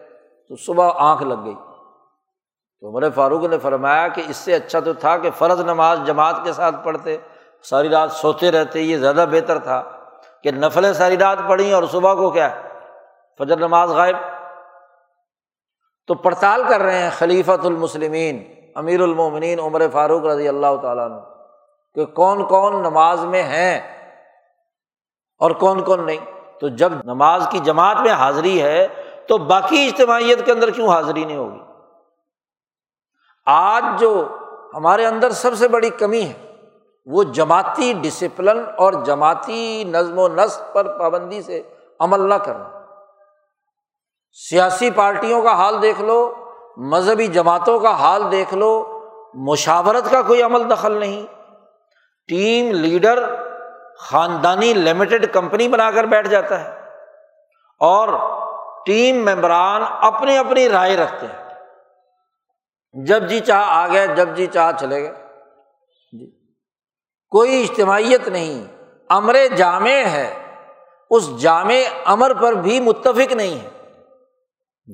تو صبح آنکھ لگ گئی۔ تو عمر فاروق نے فرمایا کہ اس سے اچھا تو تھا کہ فرض نماز جماعت کے ساتھ پڑھتے، ساری رات سوتے رہتے، یہ زیادہ بہتر تھا کہ نفلیں ساری رات پڑھیں اور صبح کو کیا فجر نماز غائب۔ تو پڑتال کر رہے ہیں خلیفۃ المسلمین، امیر المومنین عمر فاروق رضی اللہ تعالیٰ عنہ، کہ کون کون نماز میں ہیں اور کون کون نہیں۔ تو جب نماز کی جماعت میں حاضری ہے تو باقی اجتماعیت کے اندر کیوں حاضری نہیں ہوگی؟ آج جو ہمارے اندر سب سے بڑی کمی ہے، وہ جماعتی ڈسپلن اور جماعتی نظم و نسق پر پابندی سے عمل نہ کرنا۔ سیاسی پارٹیوں کا حال دیکھ لو، مذہبی جماعتوں کا حال دیکھ لو، مشاورت کا کوئی عمل دخل نہیں۔ ٹیم لیڈر خاندانی لمیٹڈ کمپنی بنا کر بیٹھ جاتا ہے اور ٹیم ممبران اپنی اپنی رائے رکھتے ہیں۔ جب جی چاہ آ گئے، جب جی چاہ چلے گئے۔ جی۔ کوئی اجتماعیت نہیں، امر جامع ہے۔ اس جامع امر پر بھی متفق نہیں ہے۔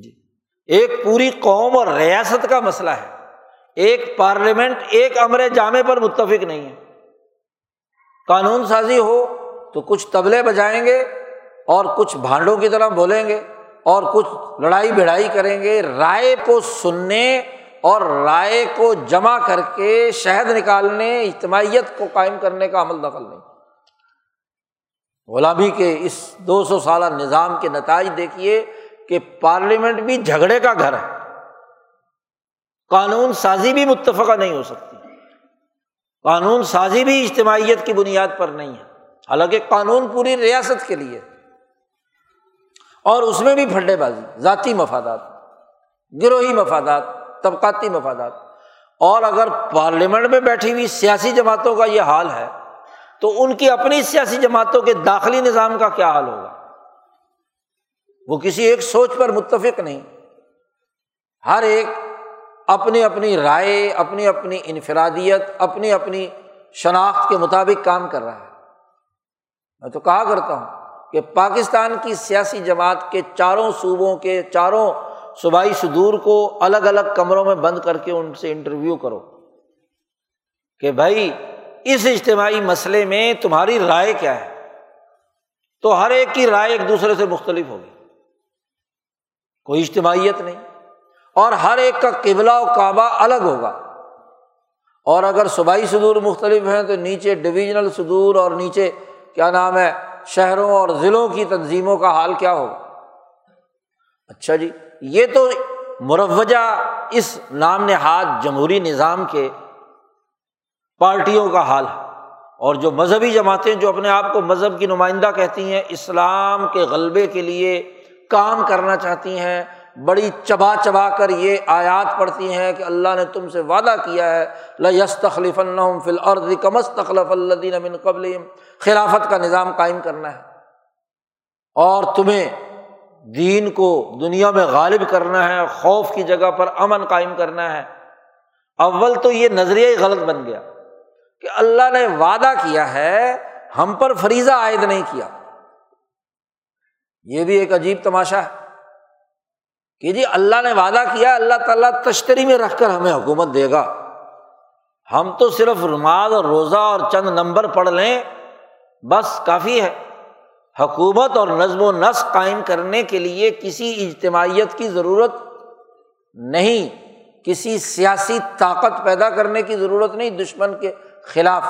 جی۔ ایک پوری قوم اور ریاست کا مسئلہ ہے۔ ایک پارلیمنٹ ایک امر جامع پر متفق نہیں ہے۔ قانون سازی ہو تو کچھ تبلے بجائیں گے اور کچھ بھانڈوں کی طرح بولیں گے۔ اور کچھ لڑائی بڑھائی کریں گے، رائے کو سننے اور رائے کو جمع کر کے شہد نکالنے، اجتماعیت کو قائم کرنے کا عمل دخل نہیں۔ غلامی کے اس دو سو سالہ نظام کے نتائج دیکھیے کہ پارلیمنٹ بھی جھگڑے کا گھر ہے۔ قانون سازی بھی متفقہ نہیں ہو سکتی۔ قانون سازی بھی اجتماعیت کی بنیاد پر نہیں ہے۔ حالانکہ قانون پوری ریاست کے لیے اور اس میں بھی پھڈے بازی، ذاتی مفادات، گروہی مفادات، طبقاتی مفادات۔ اور اگر پارلیمنٹ میں بیٹھی ہوئی سیاسی جماعتوں کا یہ حال ہے، تو ان کی اپنی سیاسی جماعتوں کے داخلی نظام کا کیا حال ہوگا؟ وہ کسی ایک سوچ پر متفق نہیں۔ ہر ایک اپنی اپنی رائے، اپنی اپنی انفرادیت، اپنی اپنی شناخت کے مطابق کام کر رہا ہے۔ میں تو کہا کرتا ہوں کہ پاکستان کی سیاسی جماعت کے چاروں صوبوں کے چاروں صوبائی صدور کو الگ الگ کمروں میں بند کر کے ان سے انٹرویو کرو کہ بھائی، اس اجتماعی مسئلے میں تمہاری رائے کیا ہے؟ تو ہر ایک کی رائے ایک دوسرے سے مختلف ہوگی۔ کوئی اجتماعیت نہیں۔ اور ہر ایک کا قبلہ و کعبہ الگ ہوگا۔ اور اگر صوبائی صدور مختلف ہیں تو نیچے ڈویژنل صدور اور نیچے کیا نام ہے؟ شہروں اور ضلعوں کی تنظیموں کا حال کیا ہوگا؟ اچھا جی یہ تو مروجہ اس نام نہاد جمہوری نظام کے پارٹیوں کا حال ہے۔ اور جو مذہبی جماعتیں جو اپنے آپ کو مذہب کی نمائندہ کہتی ہیں، اسلام کے غلبے کے لیے کام کرنا چاہتی ہیں بڑی چبا چبا کر یہ آیات پڑھتی ہیں کہ اللہ نے تم سے وعدہ کیا ہے لس تخلیف فل عرض کمس تخلف اللہ قبل خلافت کا نظام قائم کرنا ہے۔ اور تمہیں دین کو دنیا میں غالب کرنا ہے، خوف کی جگہ پر امن قائم کرنا ہے۔ اول تو یہ نظریہ ہی غلط بن گیا کہ اللہ نے وعدہ کیا ہے، ہم پر فریضہ عائد نہیں کیا۔ یہ بھی ایک عجیب تماشا ہے۔ کہ جی اللہ نے وعدہ کیا، اللہ تعالیٰ تشتری میں رکھ کر ہمیں حکومت دے گا۔ ہم تو صرف رماد اور روزہ اور چند نمبر پڑھ لیں، بس کافی ہے۔ حکومت اور نظم و نسق قائم کرنے کے لیے کسی اجتماعیت کی ضرورت نہیں، کسی سیاسی طاقت پیدا کرنے کی ضرورت نہیں، دشمن کے خلاف۔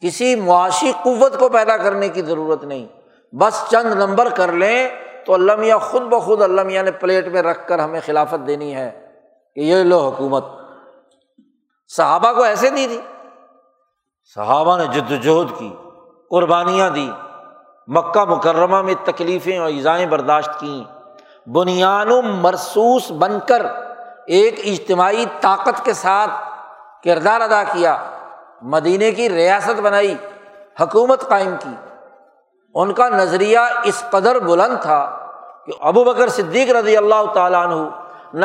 کسی معاشی قوت کو پیدا کرنے کی ضرورت نہیں۔ بس چند نمبر کر لیں تو اللہ میاں خود بخود اللہ میاں نے پلیٹ میں رکھ کر ہمیں خلافت دینی ہے کہ یہ لو حکومت۔ صحابہ کو ایسے دی تھی صحابہ نے جد وجہد کی، قربانیاں دی، مکہ مکرمہ میں تکلیفیں اور ایزائیں برداشت کیں۔ بنیاد مرسوس بن کر ایک اجتماعی طاقت کے ساتھ کردار ادا کیا، مدینے کی ریاست بنائی، حکومت قائم کی۔ ان کا نظریہ اس قدر بلند تھا کہ ابو بکر صدیق رضی اللہ تعالیٰ عنہ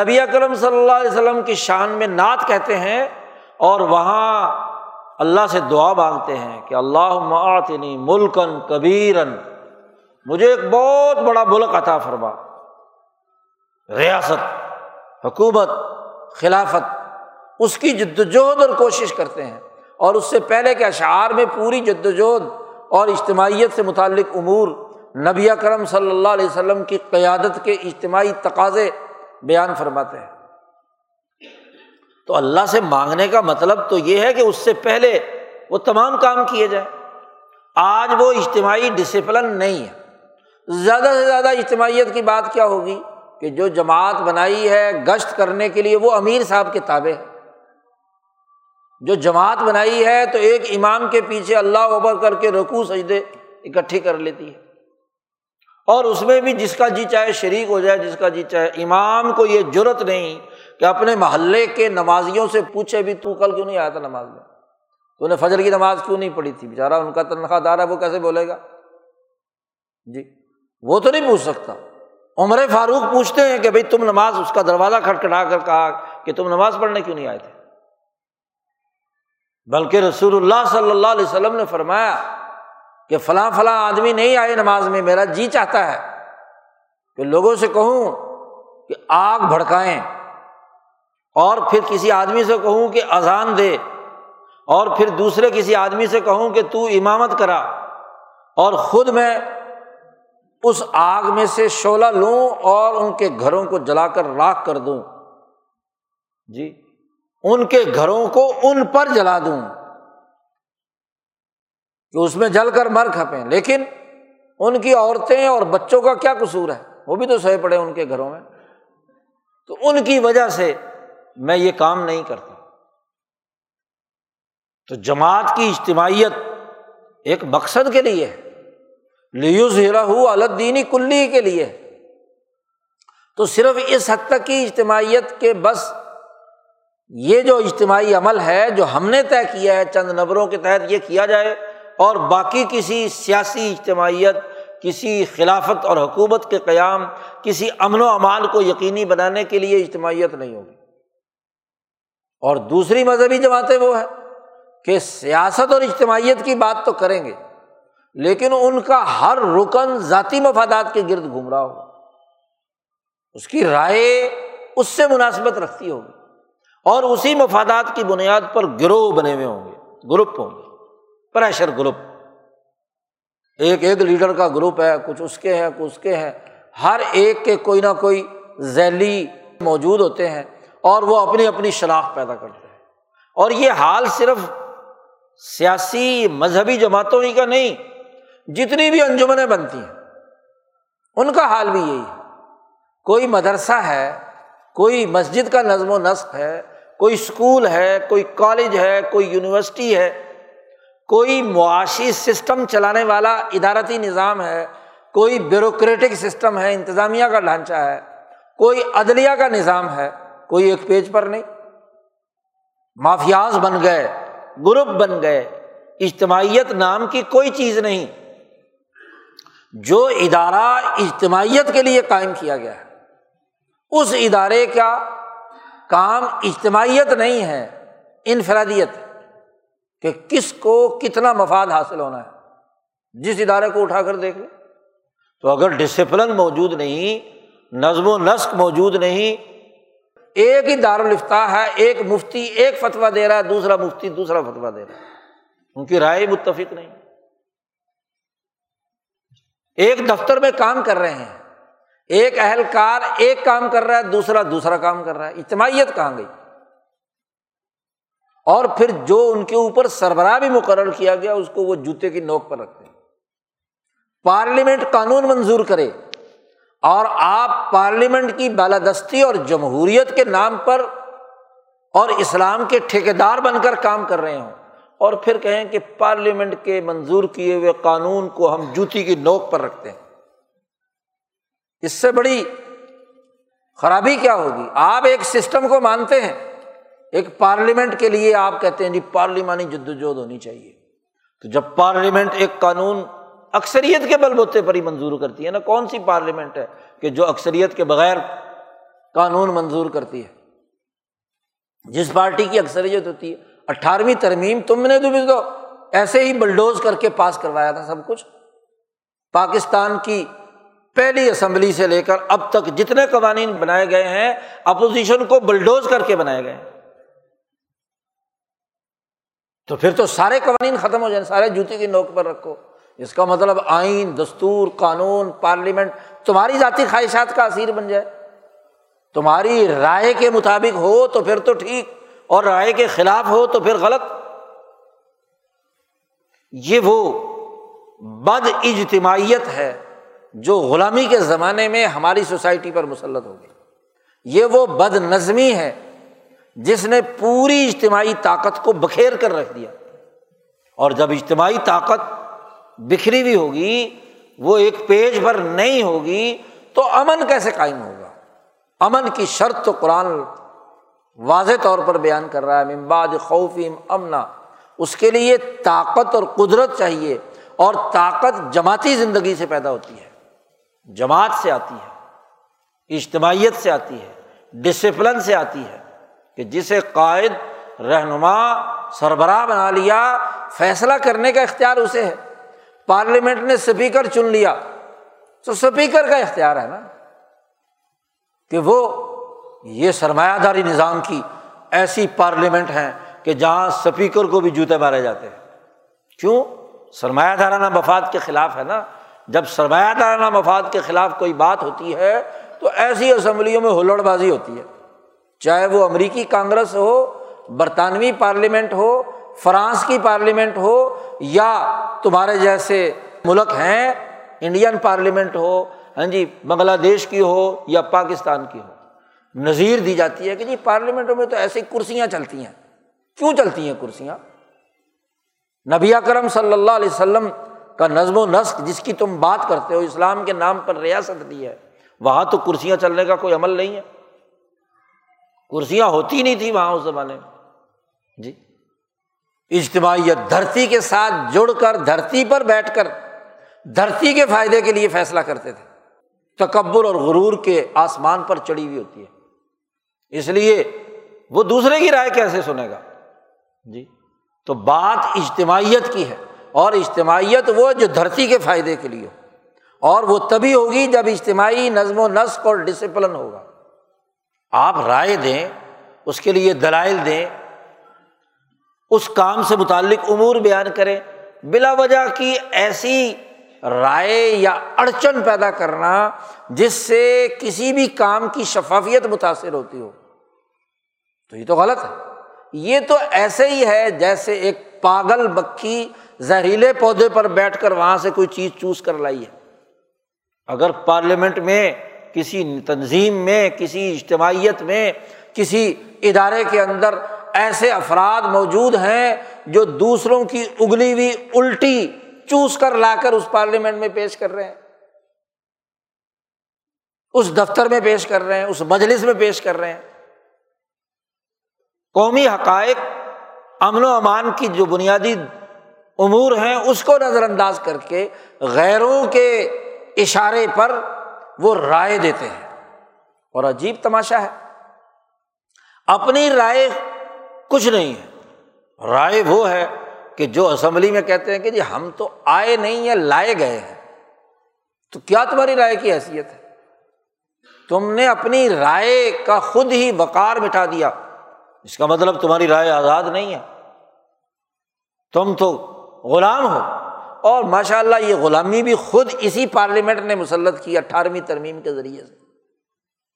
نبی اکرم صلی اللہ علیہ وسلم کی شان میں نعت کہتے ہیں اور وہاں اللہ سے دعا مانگتے ہیں کہ اللہ معتنی ملکن کبیرن مجھے ایک بہت بڑا ملک عطا فرما۔ ریاست، حکومت، خلافت، اس کی جد وجہد اور کوشش کرتے ہیں۔ اور اس سے پہلے کے اشعار میں پوری جد وجہد اور اجتماعیت سے متعلق امور نبی کرم صلی اللہ علیہ وسلم کی قیادت کے اجتماعی تقاضے بیان فرماتے ہیں۔ تو اللہ سے مانگنے کا مطلب تو یہ ہے کہ اس سے پہلے وہ تمام کام کیے جائیں۔ آج وہ اجتماعی ڈسپلن نہیں ہے۔ زیادہ سے زیادہ اجتماعیت کی بات کیا ہوگی کہ جو جماعت بنائی ہے گشت کرنے کے لیے وہ امیر صاحب کے تابے ہے جو جماعت بنائی ہے تو ایک امام کے پیچھے اللہ ابر کر کے رکو سجدے اکٹھی کر لیتی ہے۔ اور اس میں بھی جس کا جی چاہے شریک ہو جائے، جس کا جی چاہے امام کو یہ ضرورت نہیں کہ اپنے محلے کے نمازیوں سے پوچھے بھی تو کل کیوں نہیں آیا تھا نماز میں؟ تو نے فجر کی نماز کیوں نہیں پڑھی تھی؟ بےچارا ان کا تنخواہ دار ہے، وہ کیسے بولے گا؟ جی وہ تو نہیں پوچھ سکتا۔ عمر فاروق پوچھتے ہیں کہ بھائی تم نماز اس کا دروازہ کھٹکھٹا کر کہا کہ تم نماز پڑھنے کیوں نہیں آئے تھے؟ بلکہ رسول اللہ صلی اللہ علیہ وسلم نے فرمایا کہ فلاں فلاں آدمی نہیں آئے نماز میں، میرا جی چاہتا ہے۔ کہ لوگوں سے کہوں کہ آگ بھڑکائیں۔ اور پھر کسی آدمی سے کہوں کہ اذان دے۔ اور پھر دوسرے کسی آدمی سے کہوں کہ تو امامت کرا۔ اور خود میں اس آگ میں سے شعلہ لوں اور ان کے گھروں کو جلا کر راکھ کر دوں۔ جی۔ ان کے گھروں کو ان پر جلا دوں۔ کہ اس میں جل کر مر کھپیں۔ لیکن ان کی عورتیں اور بچوں کا کیا قصور ہے؟ وہ بھی تو سہے پڑے ان کے گھروں میں۔ تو ان کی وجہ سے میں یہ کام نہیں کرتا۔ تو جماعت کی اجتماعیت ایک مقصد کے لیے ہے۔ لیوز ہیرا ہو الدینی کلی کے لیے۔ تو صرف اس حد تک کی اجتماعیت کے بس یہ جو اجتماعی عمل ہے جو ہم نے طے کیا ہے، چند نبروں کے تحت یہ کیا جائے اور باقی کسی سیاسی اجتماعیت، کسی خلافت اور حکومت کے قیام، کسی امن و امان کو یقینی بنانے کے لیے اجتماعیت نہیں ہوگی۔ اور دوسری مذہبی جماعتیں وہ ہے کہ سیاست اور اجتماعیت کی بات تو کریں گے، لیکن ان کا ہر رکن ذاتی مفادات کے گرد گھوم رہا ہوگا۔ اس کی رائے اس سے مناسبت رکھتی ہوگی۔ اور اسی مفادات کی بنیاد پر گروہ بنے ہوئے ہوں گے، گروپ ہوں گے، پریشر گروپ۔ ایک ایک لیڈر کا گروپ ہے، کچھ اس کے ہیں، کچھ اس کے ہیں۔ ہر ایک کے کوئی نہ کوئی ذیلی موجود ہوتے ہیں اور وہ اپنی اپنی شناخت پیدا کرتے ہیں۔ اور یہ حال صرف سیاسی مذہبی جماعتوں ہی کا نہیں، جتنی بھی انجمنیں بنتی ہیں، ان کا حال بھی یہی ہے۔ کوئی مدرسہ ہے، کوئی مسجد کا نظم و نسق ہے کوئی اسکول ہے، کوئی کالج ہے، کوئی یونیورسٹی ہے، کوئی معاشی سسٹم چلانے والا ادارتی نظام ہے، کوئی بیوروکریٹک سسٹم ہے، انتظامیہ کا ڈھانچہ ہے، کوئی عدلیہ کا نظام ہے، کوئی ایک پیج پر نہیں۔ مافیاز بن گئے، گروپ بن گئے، اجتماعیت نام کی کوئی چیز نہیں۔ جو ادارہ اجتماعیت کے لیے قائم کیا گیا ہے، اس ادارے کا کام اجتماعیت نہیں ہے، انفرادیت، کہ کس کو کتنا مفاد حاصل ہونا ہے۔ جس ادارے کو اٹھا کر دیکھ لیں تو اگر ڈسپلن موجود نہیں، نظم و نسق موجود نہیں، ایک ہی دارالفتا ہے، ایک مفتی ایک فتویٰ دے رہا ہے، دوسرا مفتی دوسرا فتویٰ دے رہا ہے۔ ان کی رائے متفق نہیں۔ ایک دفتر میں کام کر رہے ہیں۔ ایک اہلکار ایک کام کر رہا ہے، دوسرا دوسرا کام کر رہا ہے۔ اجتماعیت کہاں گئی؟ اور پھر جو ان کے اوپر سربراہ بھی مقرر کیا گیا، اس کو وہ جوتے کی نوک پر رکھتے ہیں۔ پارلیمنٹ قانون منظور کرے اور آپ پارلیمنٹ کی بالادستی اور جمہوریت کے نام پر اور اسلام کے ٹھیکیدار بن کر کام کر رہے ہوں۔ اور پھر کہیں کہ پارلیمنٹ کے منظور کیے ہوئے قانون کو ہم جوتی کی نوک پر رکھتے ہیں۔ اس سے بڑی خرابی کیا ہوگی؟ آپ ایک سسٹم کو مانتے ہیں، ایک پارلیمنٹ کے لیے آپ کہتے ہیں جی پارلیمانی جدوجہد ہونی چاہیے۔ تو جب پارلیمنٹ ایک قانون اکثریت کے بل بوتے پر ہی منظور کرتی ہے نا، کون سی پارلیمنٹ ہے کہ جو اکثریت کے بغیر قانون منظور کرتی ہے؟ جس پارٹی کی اکثریت ہوتی ہے۔ اٹھارہویں ترمیم تم نے تو بھی تو ایسے ہی بلڈوز کر کے پاس کروایا تھا سب کچھ۔ پاکستان کی پہلی اسمبلی سے لے کر اب تک جتنے قوانین بنائے گئے ہیں، اپوزیشن کو بلڈوز کر کے بنائے گئے تو پھر تو سارے قوانین ختم ہو جائیں، سارے جوتی کی نوک پر رکھو۔ اس کا مطلب آئین، دستور، قانون، پارلیمنٹ، تمہاری ذاتی خواہشات کا اثیر بن جائے۔ تمہاری رائے کے مطابق ہو تو پھر تو ٹھیک، اور رائے کے خلاف ہو تو پھر غلط۔ یہ وہ بد اجتماعیت ہے۔ جو غلامی کے زمانے میں ہماری سوسائٹی پر مسلط ہو گئی۔ یہ وہ بد نظمی ہے جس نے پوری اجتماعی طاقت کو بکھیر کر رکھ دیا۔ اور جب اجتماعی طاقت بکھری ہوئی ہوگی، وہ ایک پیج پر نہیں ہوگی تو امن کیسے قائم ہوگا؟ امن کی شرط تو قرآن واضح طور پر بیان کر رہا ہے ممباد خوفیم امنا۔ اس کے لیے طاقت اور قدرت چاہیے اور طاقت جماعتی زندگی سے پیدا ہوتی ہے۔ جماعت سے آتی ہے، اجتماعیت سے آتی ہے ڈسپلن سے آتی ہے کہ جسے قائد، رہنما، سربراہ بنا لیا، فیصلہ کرنے کا اختیار اسے ہے۔ پارلیمنٹ نے اسپیکر چن لیا، تو اسپیکر کا اختیار ہے نا کہ وہ یہ سرمایہ داری نظام کی ایسی پارلیمنٹ ہے کہ جہاں اسپیکر کو بھی جوتے مارے جاتے ہیں۔ کیوں؟ سرمایہ دارانہ مفاد کے خلاف ہے نا۔ جب سرمایہ دارانہ مفاد کے خلاف کوئی بات ہوتی ہے، تو ایسی اسمبلیوں میں ہلڑ بازی ہوتی ہے۔ چاہے وہ امریکی کانگریس ہو، برطانوی پارلیمنٹ ہو، فرانس کی پارلیمنٹ ہو، یا تمہارے جیسے ملک ہیں، انڈین پارلیمنٹ ہو ہاں جی بنگلہ دیش کی ہو یا پاکستان کی ہو۔ نظیر دی جاتی ہے کہ جی پارلیمنٹوں میں تو ایسی کرسیاں چلتی ہیں۔ کیوں چلتی ہیں کرسیاں؟ نبی کرم صلی اللہ علیہ وسلم کا نظم و نسق جس کی تم بات کرتے ہو، اسلام کے نام پر ریاست دی ہے۔ وہاں تو کرسیاں چلنے کا کوئی عمل نہیں ہے۔ کرسیاں ہوتی نہیں تھی وہاں اس زمانے میں۔ جی۔ اجتماعیت دھرتی کے ساتھ جڑ کر، دھرتی پر بیٹھ کر، دھرتی کے فائدے کے لیے فیصلہ کرتے تھے۔ تکبر اور غرور کے آسمان پر چڑھی ہوئی ہوتی ہے۔ اس لیے وہ دوسرے کی رائے کیسے سنے گا؟ جی۔ تو بات اجتماعیت کی ہے۔ اور اجتماعیت وہ جو دھرتی کے فائدے کے لیے ہو۔ اور وہ تبھی ہوگی جب اجتماعی نظم و نسق اور ڈسپلن ہوگا۔ آپ رائے دیں، اس کے لیے دلائل دیں، اس کام سے متعلق امور بیان کریں۔ بلا وجہ کی ایسی رائے یا اڑچن پیدا کرنا جس سے کسی بھی کام کی شفافیت متاثر ہوتی ہو۔ تو یہ تو غلط ہے۔ یہ تو ایسے ہی ہے جیسے ایک پاگل بکی زہریلے پودے پر بیٹھ کر وہاں سے کوئی چیز چوز کر لائی ہے۔ اگر پارلیمنٹ میں، کسی تنظیم میں، کسی اجتماعیت میں، کسی ادارے کے اندر ایسے افراد موجود ہیں جو دوسروں کی اگلی ہوئی الٹی چوس کر لا کر اس پارلیمنٹ میں پیش کر رہے ہیں۔ اس دفتر میں پیش کر رہے ہیں، اس مجلس میں پیش کر رہے ہیں۔ قومی حقائق امن و امان کی جو بنیادی امور ہیں، اس کو نظر انداز کر کے غیروں کے اشارے پر وہ رائے دیتے ہیں۔ اور عجیب تماشا ہے۔ اپنی رائے کچھ نہیں ہے۔ رائے وہ ہے کہ جو اسمبلی میں کہتے ہیں کہ جی ہم تو آئے نہیں ہیں، لائے گئے ہیں۔ تو کیا تمہاری رائے کی حیثیت ہے؟ تم نے اپنی رائے کا خود ہی وقار مٹا دیا۔ اس کا مطلب تمہاری رائے آزاد نہیں ہے۔ تم تو غلام ہو۔ اور ماشاء اللہ یہ غلامی بھی خود اسی پارلیمنٹ نے مسلط کی اٹھارہویں ترمیم کے ذریعے سے۔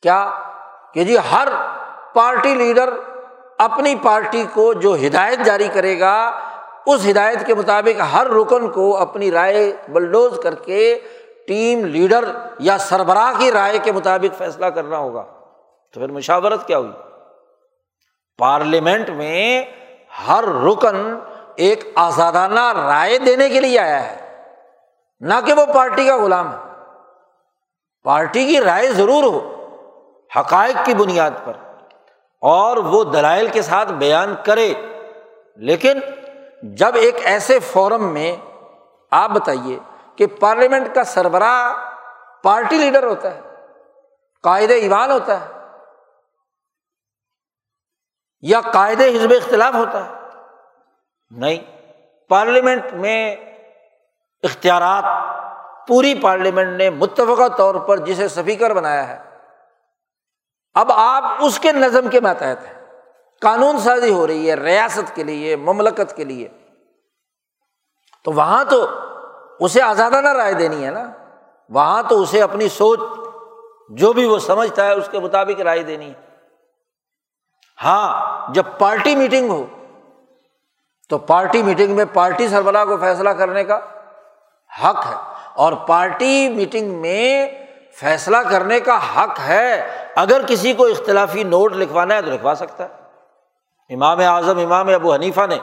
کیا کہ جی ہر پارٹی لیڈر اپنی پارٹی کو جو ہدایت جاری کرے گا، اس ہدایت کے مطابق ہر رکن کو اپنی رائے بلڈوز کر کے ٹیم لیڈر یا سربراہ کی رائے کے مطابق فیصلہ کرنا ہوگا۔ تو پھر مشاورت کیا ہوئی؟ پارلیمنٹ میں ہر رکن ایک آزادانہ رائے دینے کے لیے آیا ہے۔ نہ کہ وہ پارٹی کا غلام ہے۔ پارٹی کی رائے ضرور ہو، حقائق کی بنیاد پر۔ اور وہ دلائل کے ساتھ بیان کرے۔ لیکن جب ایک ایسے فورم میں آپ بتائیے کہ پارلیمنٹ کا سربراہ پارٹی لیڈر ہوتا ہے، قائد ایوان ہوتا ہے، یا قائد حزب اختلاف ہوتا ہے نہیں۔ پارلیمنٹ میں اختیارات، پوری پارلیمنٹ نے متفقہ طور پر جسے اسپیکر بنایا ہے، اب آپ اس کے نظم کے ماتحت ہیں۔ قانون سازی ہو رہی ہے، ریاست کے لیے، مملکت کے لیے۔ تو وہاں تو اسے آزادانہ رائے دینی ہے نا۔ وہاں تو اسے اپنی سوچ، جو بھی وہ سمجھتا ہے، اس کے مطابق رائے دینی ہے۔ ہاں جب پارٹی میٹنگ ہو تو پارٹی میٹنگ میں پارٹی سربراہ کو فیصلہ کرنے کا حق ہے اور پارٹی میٹنگ میں فیصلہ کرنے کا حق ہے۔ اگر کسی کو اختلافی نوٹ لکھوانا ہے تو لکھوا سکتا ہے۔ امام اعظم، امام ابو حنیفہ نے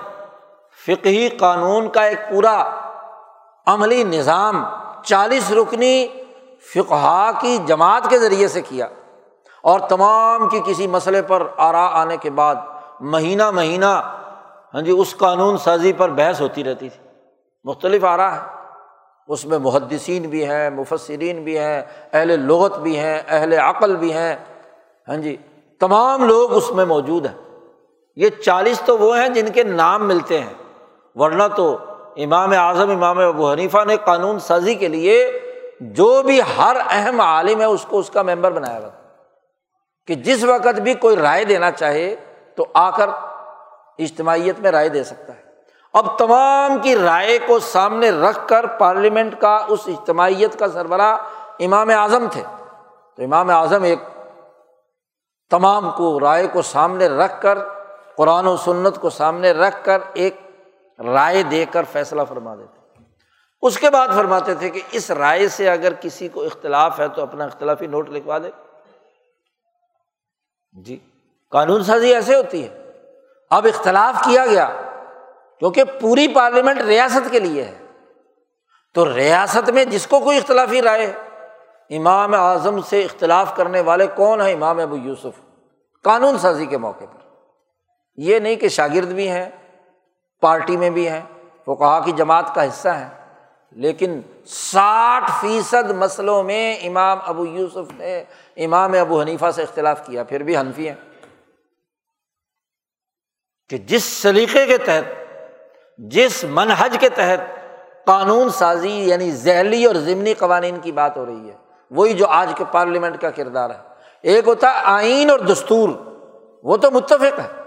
فقہی قانون کا ایک پورا عملی نظام چالیس رکنی فقہ کی جماعت کے ذریعے سے کیا اور تمام کی کسی مسئلے پر آرا آنے کے بعد مہینہ مہینہ ہاں جی اس قانون سازی پر بحث ہوتی رہتی تھی۔ مختلف آ رہا ہے اس میں محدثین بھی ہیں، مفسرین بھی ہیں، اہل لغت بھی ہیں، اہل عقل بھی ہیں۔ ہاں جی تمام لوگ اس میں موجود ہیں۔ یہ چالیس تو وہ ہیں جن کے نام ملتے ہیں۔ ورنہ تو امام اعظم، امام ابو حنیفہ نے قانون سازی کے لیے جو بھی ہر اہم عالم ہے، اس کو اس کا ممبر بنایا ہوا کہ جس وقت بھی کوئی رائے دینا چاہے تو آ کر اجتماعیت میں رائے دے سکتا ہے۔ اب تمام کی رائے کو سامنے رکھ کر پارلیمنٹ کا اس اجتماعیت کا سربراہ امام اعظم تھے۔ تو امام اعظم ایک تمام کو رائے کو سامنے رکھ کر، قرآن و سنت کو سامنے رکھ کر ایک رائے دے کر فیصلہ فرما دیتے۔ اس کے بعد فرماتے تھے کہ اس رائے سے اگر کسی کو اختلاف ہے تو اپنا اختلافی نوٹ لکھوا دے۔ جی قانون سازی ایسے ہوتی ہے۔ اب اختلاف کیا گیا کیونکہ پوری پارلیمنٹ ریاست کے لیے ہے۔ تو ریاست میں جس کو کوئی اختلافی رائے امام اعظم سے اختلاف کرنے والے کون ہیں؟ امام ابو یوسف۔ قانون سازی کے موقع پر۔ یہ نہیں کہ شاگرد بھی ہیں، پارٹی میں بھی ہیں وہ کہا کہ جماعت کا حصہ ہیں، لیکن ساٹھ فیصد مسئلوں میں امام ابو یوسف نے امام ابو حنیفہ سے اختلاف کیا، پھر بھی حنفی ہیں۔ کہ جس سلیقے کے تحت، جس منہج کے تحت قانون سازی یعنی ذیلی اور ضمنی قوانین کی بات ہو رہی ہے، وہی جو آج کے پارلیمنٹ کا کردار ہے۔ ایک ہوتا ہے آئین اور دستور، وہ تو متفق ہے۔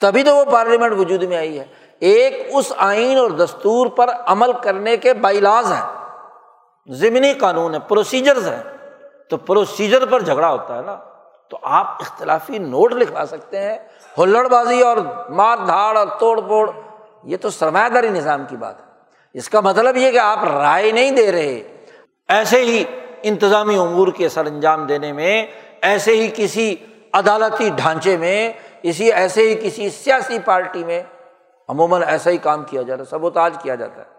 تبھی تو وہ پارلیمنٹ وجود میں آئی ہے۔ ایک اس آئین اور دستور پر عمل کرنے کے بائیلاز ہیں۔ ضمنی قانون ہے پروسیجرز ہیں۔ تو پروسیجر پر جھگڑا ہوتا ہے نا، تو آپ اختلافی نوٹ لکھوا سکتے ہیں۔ ہلڑ بازی اور مار دھاڑ اور توڑ پھوڑ، یہ تو سرمایہ داری نظام کی بات ہے۔ اس کا مطلب یہ کہ آپ رائے نہیں دے رہے۔ ایسے ہی انتظامی امور کے سر انجام دینے میں، ایسے ہی کسی عدالتی ڈھانچے میں، اسی ایسے ہی کسی سیاسی پارٹی میں عموماً ایسا ہی کام کیا جاتا ہے، سب و تاج کیا جاتا ہے۔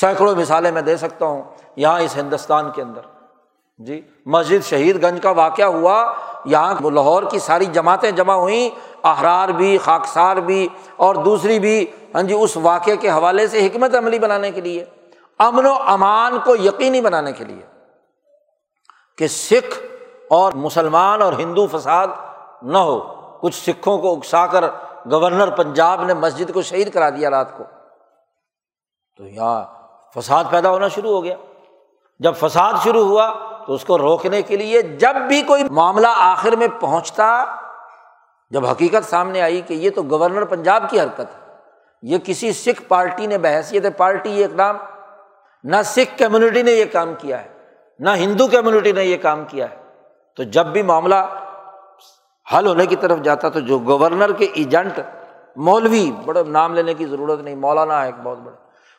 سینکڑوں مثالیں میں دے سکتا ہوں یہاں اس ہندوستان کے اندر۔ جی مسجد شہید گنج کا واقعہ ہوا۔ یہاں لاہور کی ساری جماعتیں جمع ہوئیں، احرار بھی، خاکسار بھی، اور دوسری بھی ہاں جی اس واقعے کے حوالے سے حکمت عملی بنانے کے لیے، امن و امان کو یقینی بنانے کے لیے کہ سکھ اور مسلمان اور ہندو فساد نہ ہو۔ کچھ سکھوں کو اکسا کر گورنر پنجاب نے مسجد کو شہید کرا دیا رات کو۔ تو یہاں فساد پیدا ہونا شروع ہو گیا۔ جب فساد شروع ہوا تو اس کو روکنے کے لیے جب بھی کوئی معاملہ آخر میں پہنچتا، جب حقیقت سامنے آئی کہ یہ تو گورنر پنجاب کی حرکت ہے، یہ کسی سکھ پارٹی نے بحثیت پارٹی یہ اقدام نہ سکھ کمیونٹی نے یہ کام کیا ہے، نہ ہندو کمیونٹی نے یہ کام کیا ہے۔ تو جب بھی معاملہ حل ہونے کی طرف جاتا تو جو گورنر کے ایجنٹ، مولوی بڑے نام لینے کی ضرورت نہیں، مولانا ہے ایک بہت بڑے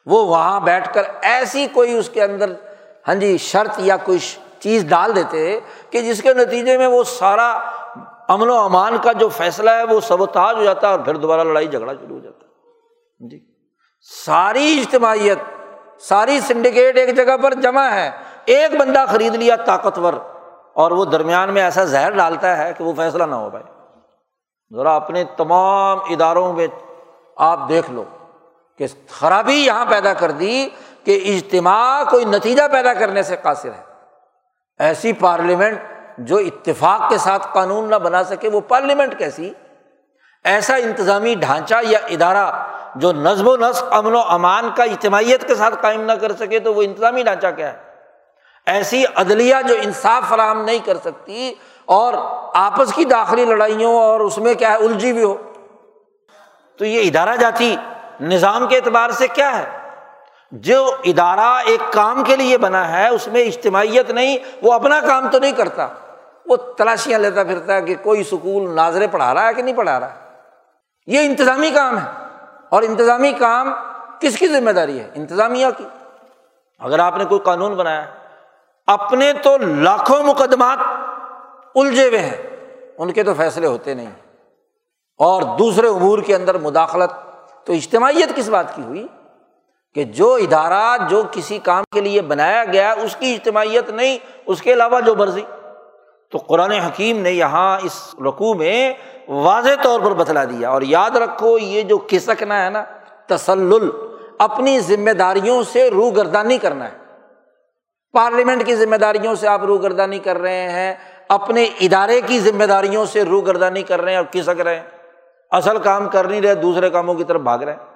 وہ وہاں بیٹھ کر ایسی کوئی اس کے اندر ہاں جی شرط یا کوئی چیز ڈال دیتے کہ جس کے نتیجے میں وہ سارا امن و امان کا جو فیصلہ ہے وہ سب و تاج ہو جاتا ہے اور پھر دوبارہ لڑائی جھگڑا شروع ہو جاتا۔ ہے جی۔ ساری اجتماعیت، ساری سنڈیکیٹ ایک جگہ پر جمع ہے۔ ایک بندہ خرید لیا طاقتور اور وہ درمیان میں ایسا زہر ڈالتا ہے کہ وہ فیصلہ نہ ہو پائے۔ ذرا اپنے تمام اداروں میں آپ دیکھ لو کہ خرابی یہاں پیدا کر دی کہ اجتماع کوئی نتیجہ پیدا کرنے سے قاصر ہے۔ ایسی پارلیمنٹ جو اتفاق کے ساتھ قانون نہ بنا سکے، وہ پارلیمنٹ کیسی؟ ایسا انتظامی ڈھانچہ یا ادارہ جو نظم و نسق، امن و امان کا اجتماعیت کے ساتھ قائم نہ کر سکے، تو وہ انتظامی ڈھانچہ کیا ہے؟ ایسی عدلیہ جو انصاف فراہم نہیں کر سکتی اور آپس کی داخلی لڑائیوں اور اس میں کیا ہے، الجھی بھی ہو۔ تو یہ ادارہ جاتی نظام کے اعتبار سے کیا ہے؟ جو ادارہ ایک کام کے لیے بنا ہے، اس میں اجتماعیت نہیں، وہ اپنا کام تو نہیں کرتا۔ وہ تلاشیاں لیتا پھرتا ہے کہ کوئی سکول ناظرے پڑھا رہا ہے کہ نہیں پڑھا رہا ہے۔ یہ انتظامی کام ہے۔ اور انتظامی کام کس کی ذمہ داری ہے؟ انتظامیہ کی۔ اگر آپ نے کوئی قانون بنایا، اپنے تو لاکھوں مقدمات الجھے ہوئے ہیں، ان کے تو فیصلے ہوتے نہیں۔ اور دوسرے امور کے اندر مداخلت، تو اجتماعیت کس بات کی ہوئی؟ کہ جو ادارہ جو کسی کام کے لیے بنایا گیا اس کی اجتماعیت نہیں، اس کے علاوہ جو مرضی۔ تو قرآن حکیم نے یہاں اس رقوع میں واضح طور پر بتلا دیا۔ اور یاد رکھو، یہ جو کھسکنا ہے نا تسل اپنی ذمہ داریوں سے روگردانی کرنا ہے۔ پارلیمنٹ کی ذمہ داریوں سے آپ روگردانی کر رہے ہیں، اپنے ادارے کی ذمہ داریوں سے روگردانی کر رہے ہیں اور کھسک رہے ہیں۔ اصل کام کر نہیں رہے، دوسرے کاموں کی طرف بھاگ رہے ہیں۔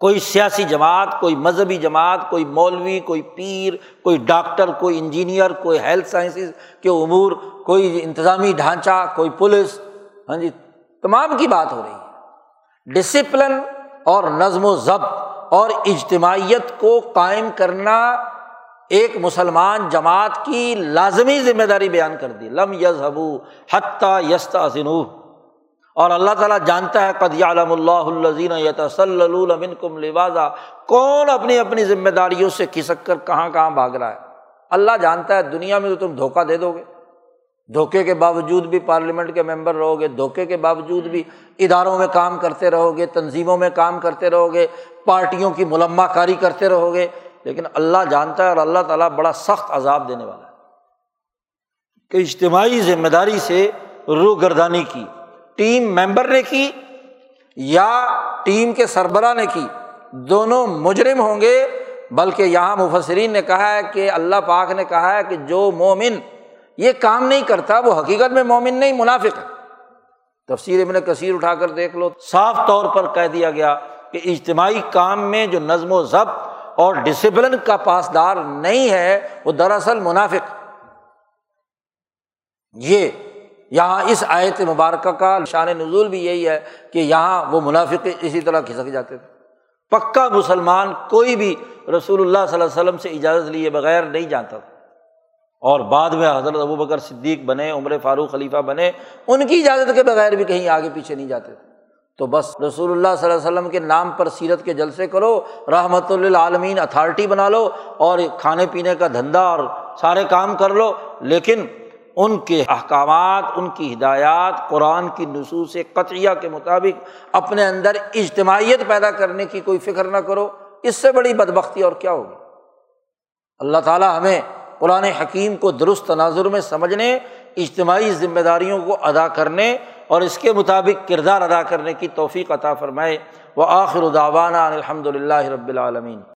کوئی سیاسی جماعت، کوئی مذہبی جماعت، کوئی مولوی، کوئی پیر، کوئی ڈاکٹر، کوئی انجینئر، کوئی ہیلتھ سائنسز کے امور، کوئی انتظامی ڈھانچہ، کوئی پولیس ہاں جی تمام کی بات ہو رہی ہے۔ ڈسپلن اور نظم و ضبط اور اجتماعیت کو قائم کرنا ایک مسلمان جماعت کی لازمی ذمہ داری بیان کر دی۔ لم یز حبو حتیٰ یستا اور اللہ تعالیٰ جانتا ہے، قد علم اللہ الزین یتسلم کم لبازا کون اپنی اپنی ذمہ داریوں سے کھسک کر کہاں کہاں بھاگ رہا ہے؟ اللہ جانتا ہے دنیا میں تو تم دھوکہ دے دو گے۔ دھوکے کے باوجود بھی پارلیمنٹ کے ممبر رہو گے، دھوکے کے باوجود بھی اداروں میں کام کرتے رہو گے، تنظیموں میں کام کرتے رہو گے، پارٹیوں کی ملما کاری کرتے رہو گے۔ لیکن اللہ جانتا ہے اور اللہ تعالیٰ بڑا سخت عذاب دینے والا ہے۔ کہ اجتماعی ذمہ داری سے روح گردانی کی۔ ٹیم ممبر نے کی یا ٹیم کے سربراہ نے کی، دونوں مجرم ہوں گے۔ بلکہ یہاں مفسرین نے کہا ہے کہ اللہ پاک نے کہا ہے کہ جو مومن یہ کام نہیں کرتا، وہ حقیقت میں مومن نہیں، منافق ہے۔ تفصیل ابن کثیر اٹھا کر دیکھ لو۔ صاف طور پر کہہ دیا گیا کہ اجتماعی کام میں جو نظم و ضبط اور ڈسپلن کا پاسدار نہیں ہے، وہ دراصل منافق۔ یہ یہاں اس آیت مبارکہ کا شان نزول بھی یہی ہے کہ یہاں وہ منافق اسی طرح کھسک جاتے تھے۔ پکا مسلمان کوئی بھی رسول اللہ صلی اللہ علیہ وسلم سے اجازت لیے بغیر نہیں جانتا تھا۔ اور بعد میں حضرت ابو بکر صدیق بنے، عمر فاروق خلیفہ بنے، ان کی اجازت کے بغیر بھی کہیں آگے پیچھے نہیں جاتے تھے۔ تو بس رسول اللہ صلی اللہ علیہ وسلم کے نام پر سیرت کے جلسے کرو رحمۃ اللہ عالمین اتھارٹی بنا لو اور کھانے پینے کا دھندا اور سارے کام کر لو، لیکن ان کے احکامات، ان کی ہدایات قرآن کی نصوص قطعیہ کے مطابق اپنے اندر اجتماعیت پیدا کرنے کی کوئی فکر نہ کرو۔ اس سے بڑی بد بختی اور کیا ہوگی؟ اللہ تعالیٰ ہمیں قرآن حکیم کو درست تناظر میں سمجھنے، اجتماعی ذمہ داریوں کو ادا کرنے اور اس کے مطابق کردار ادا کرنے کی توفیق عطا فرمائے۔ وہ آخر الداوانہ الحمد للہ رب العالمین۔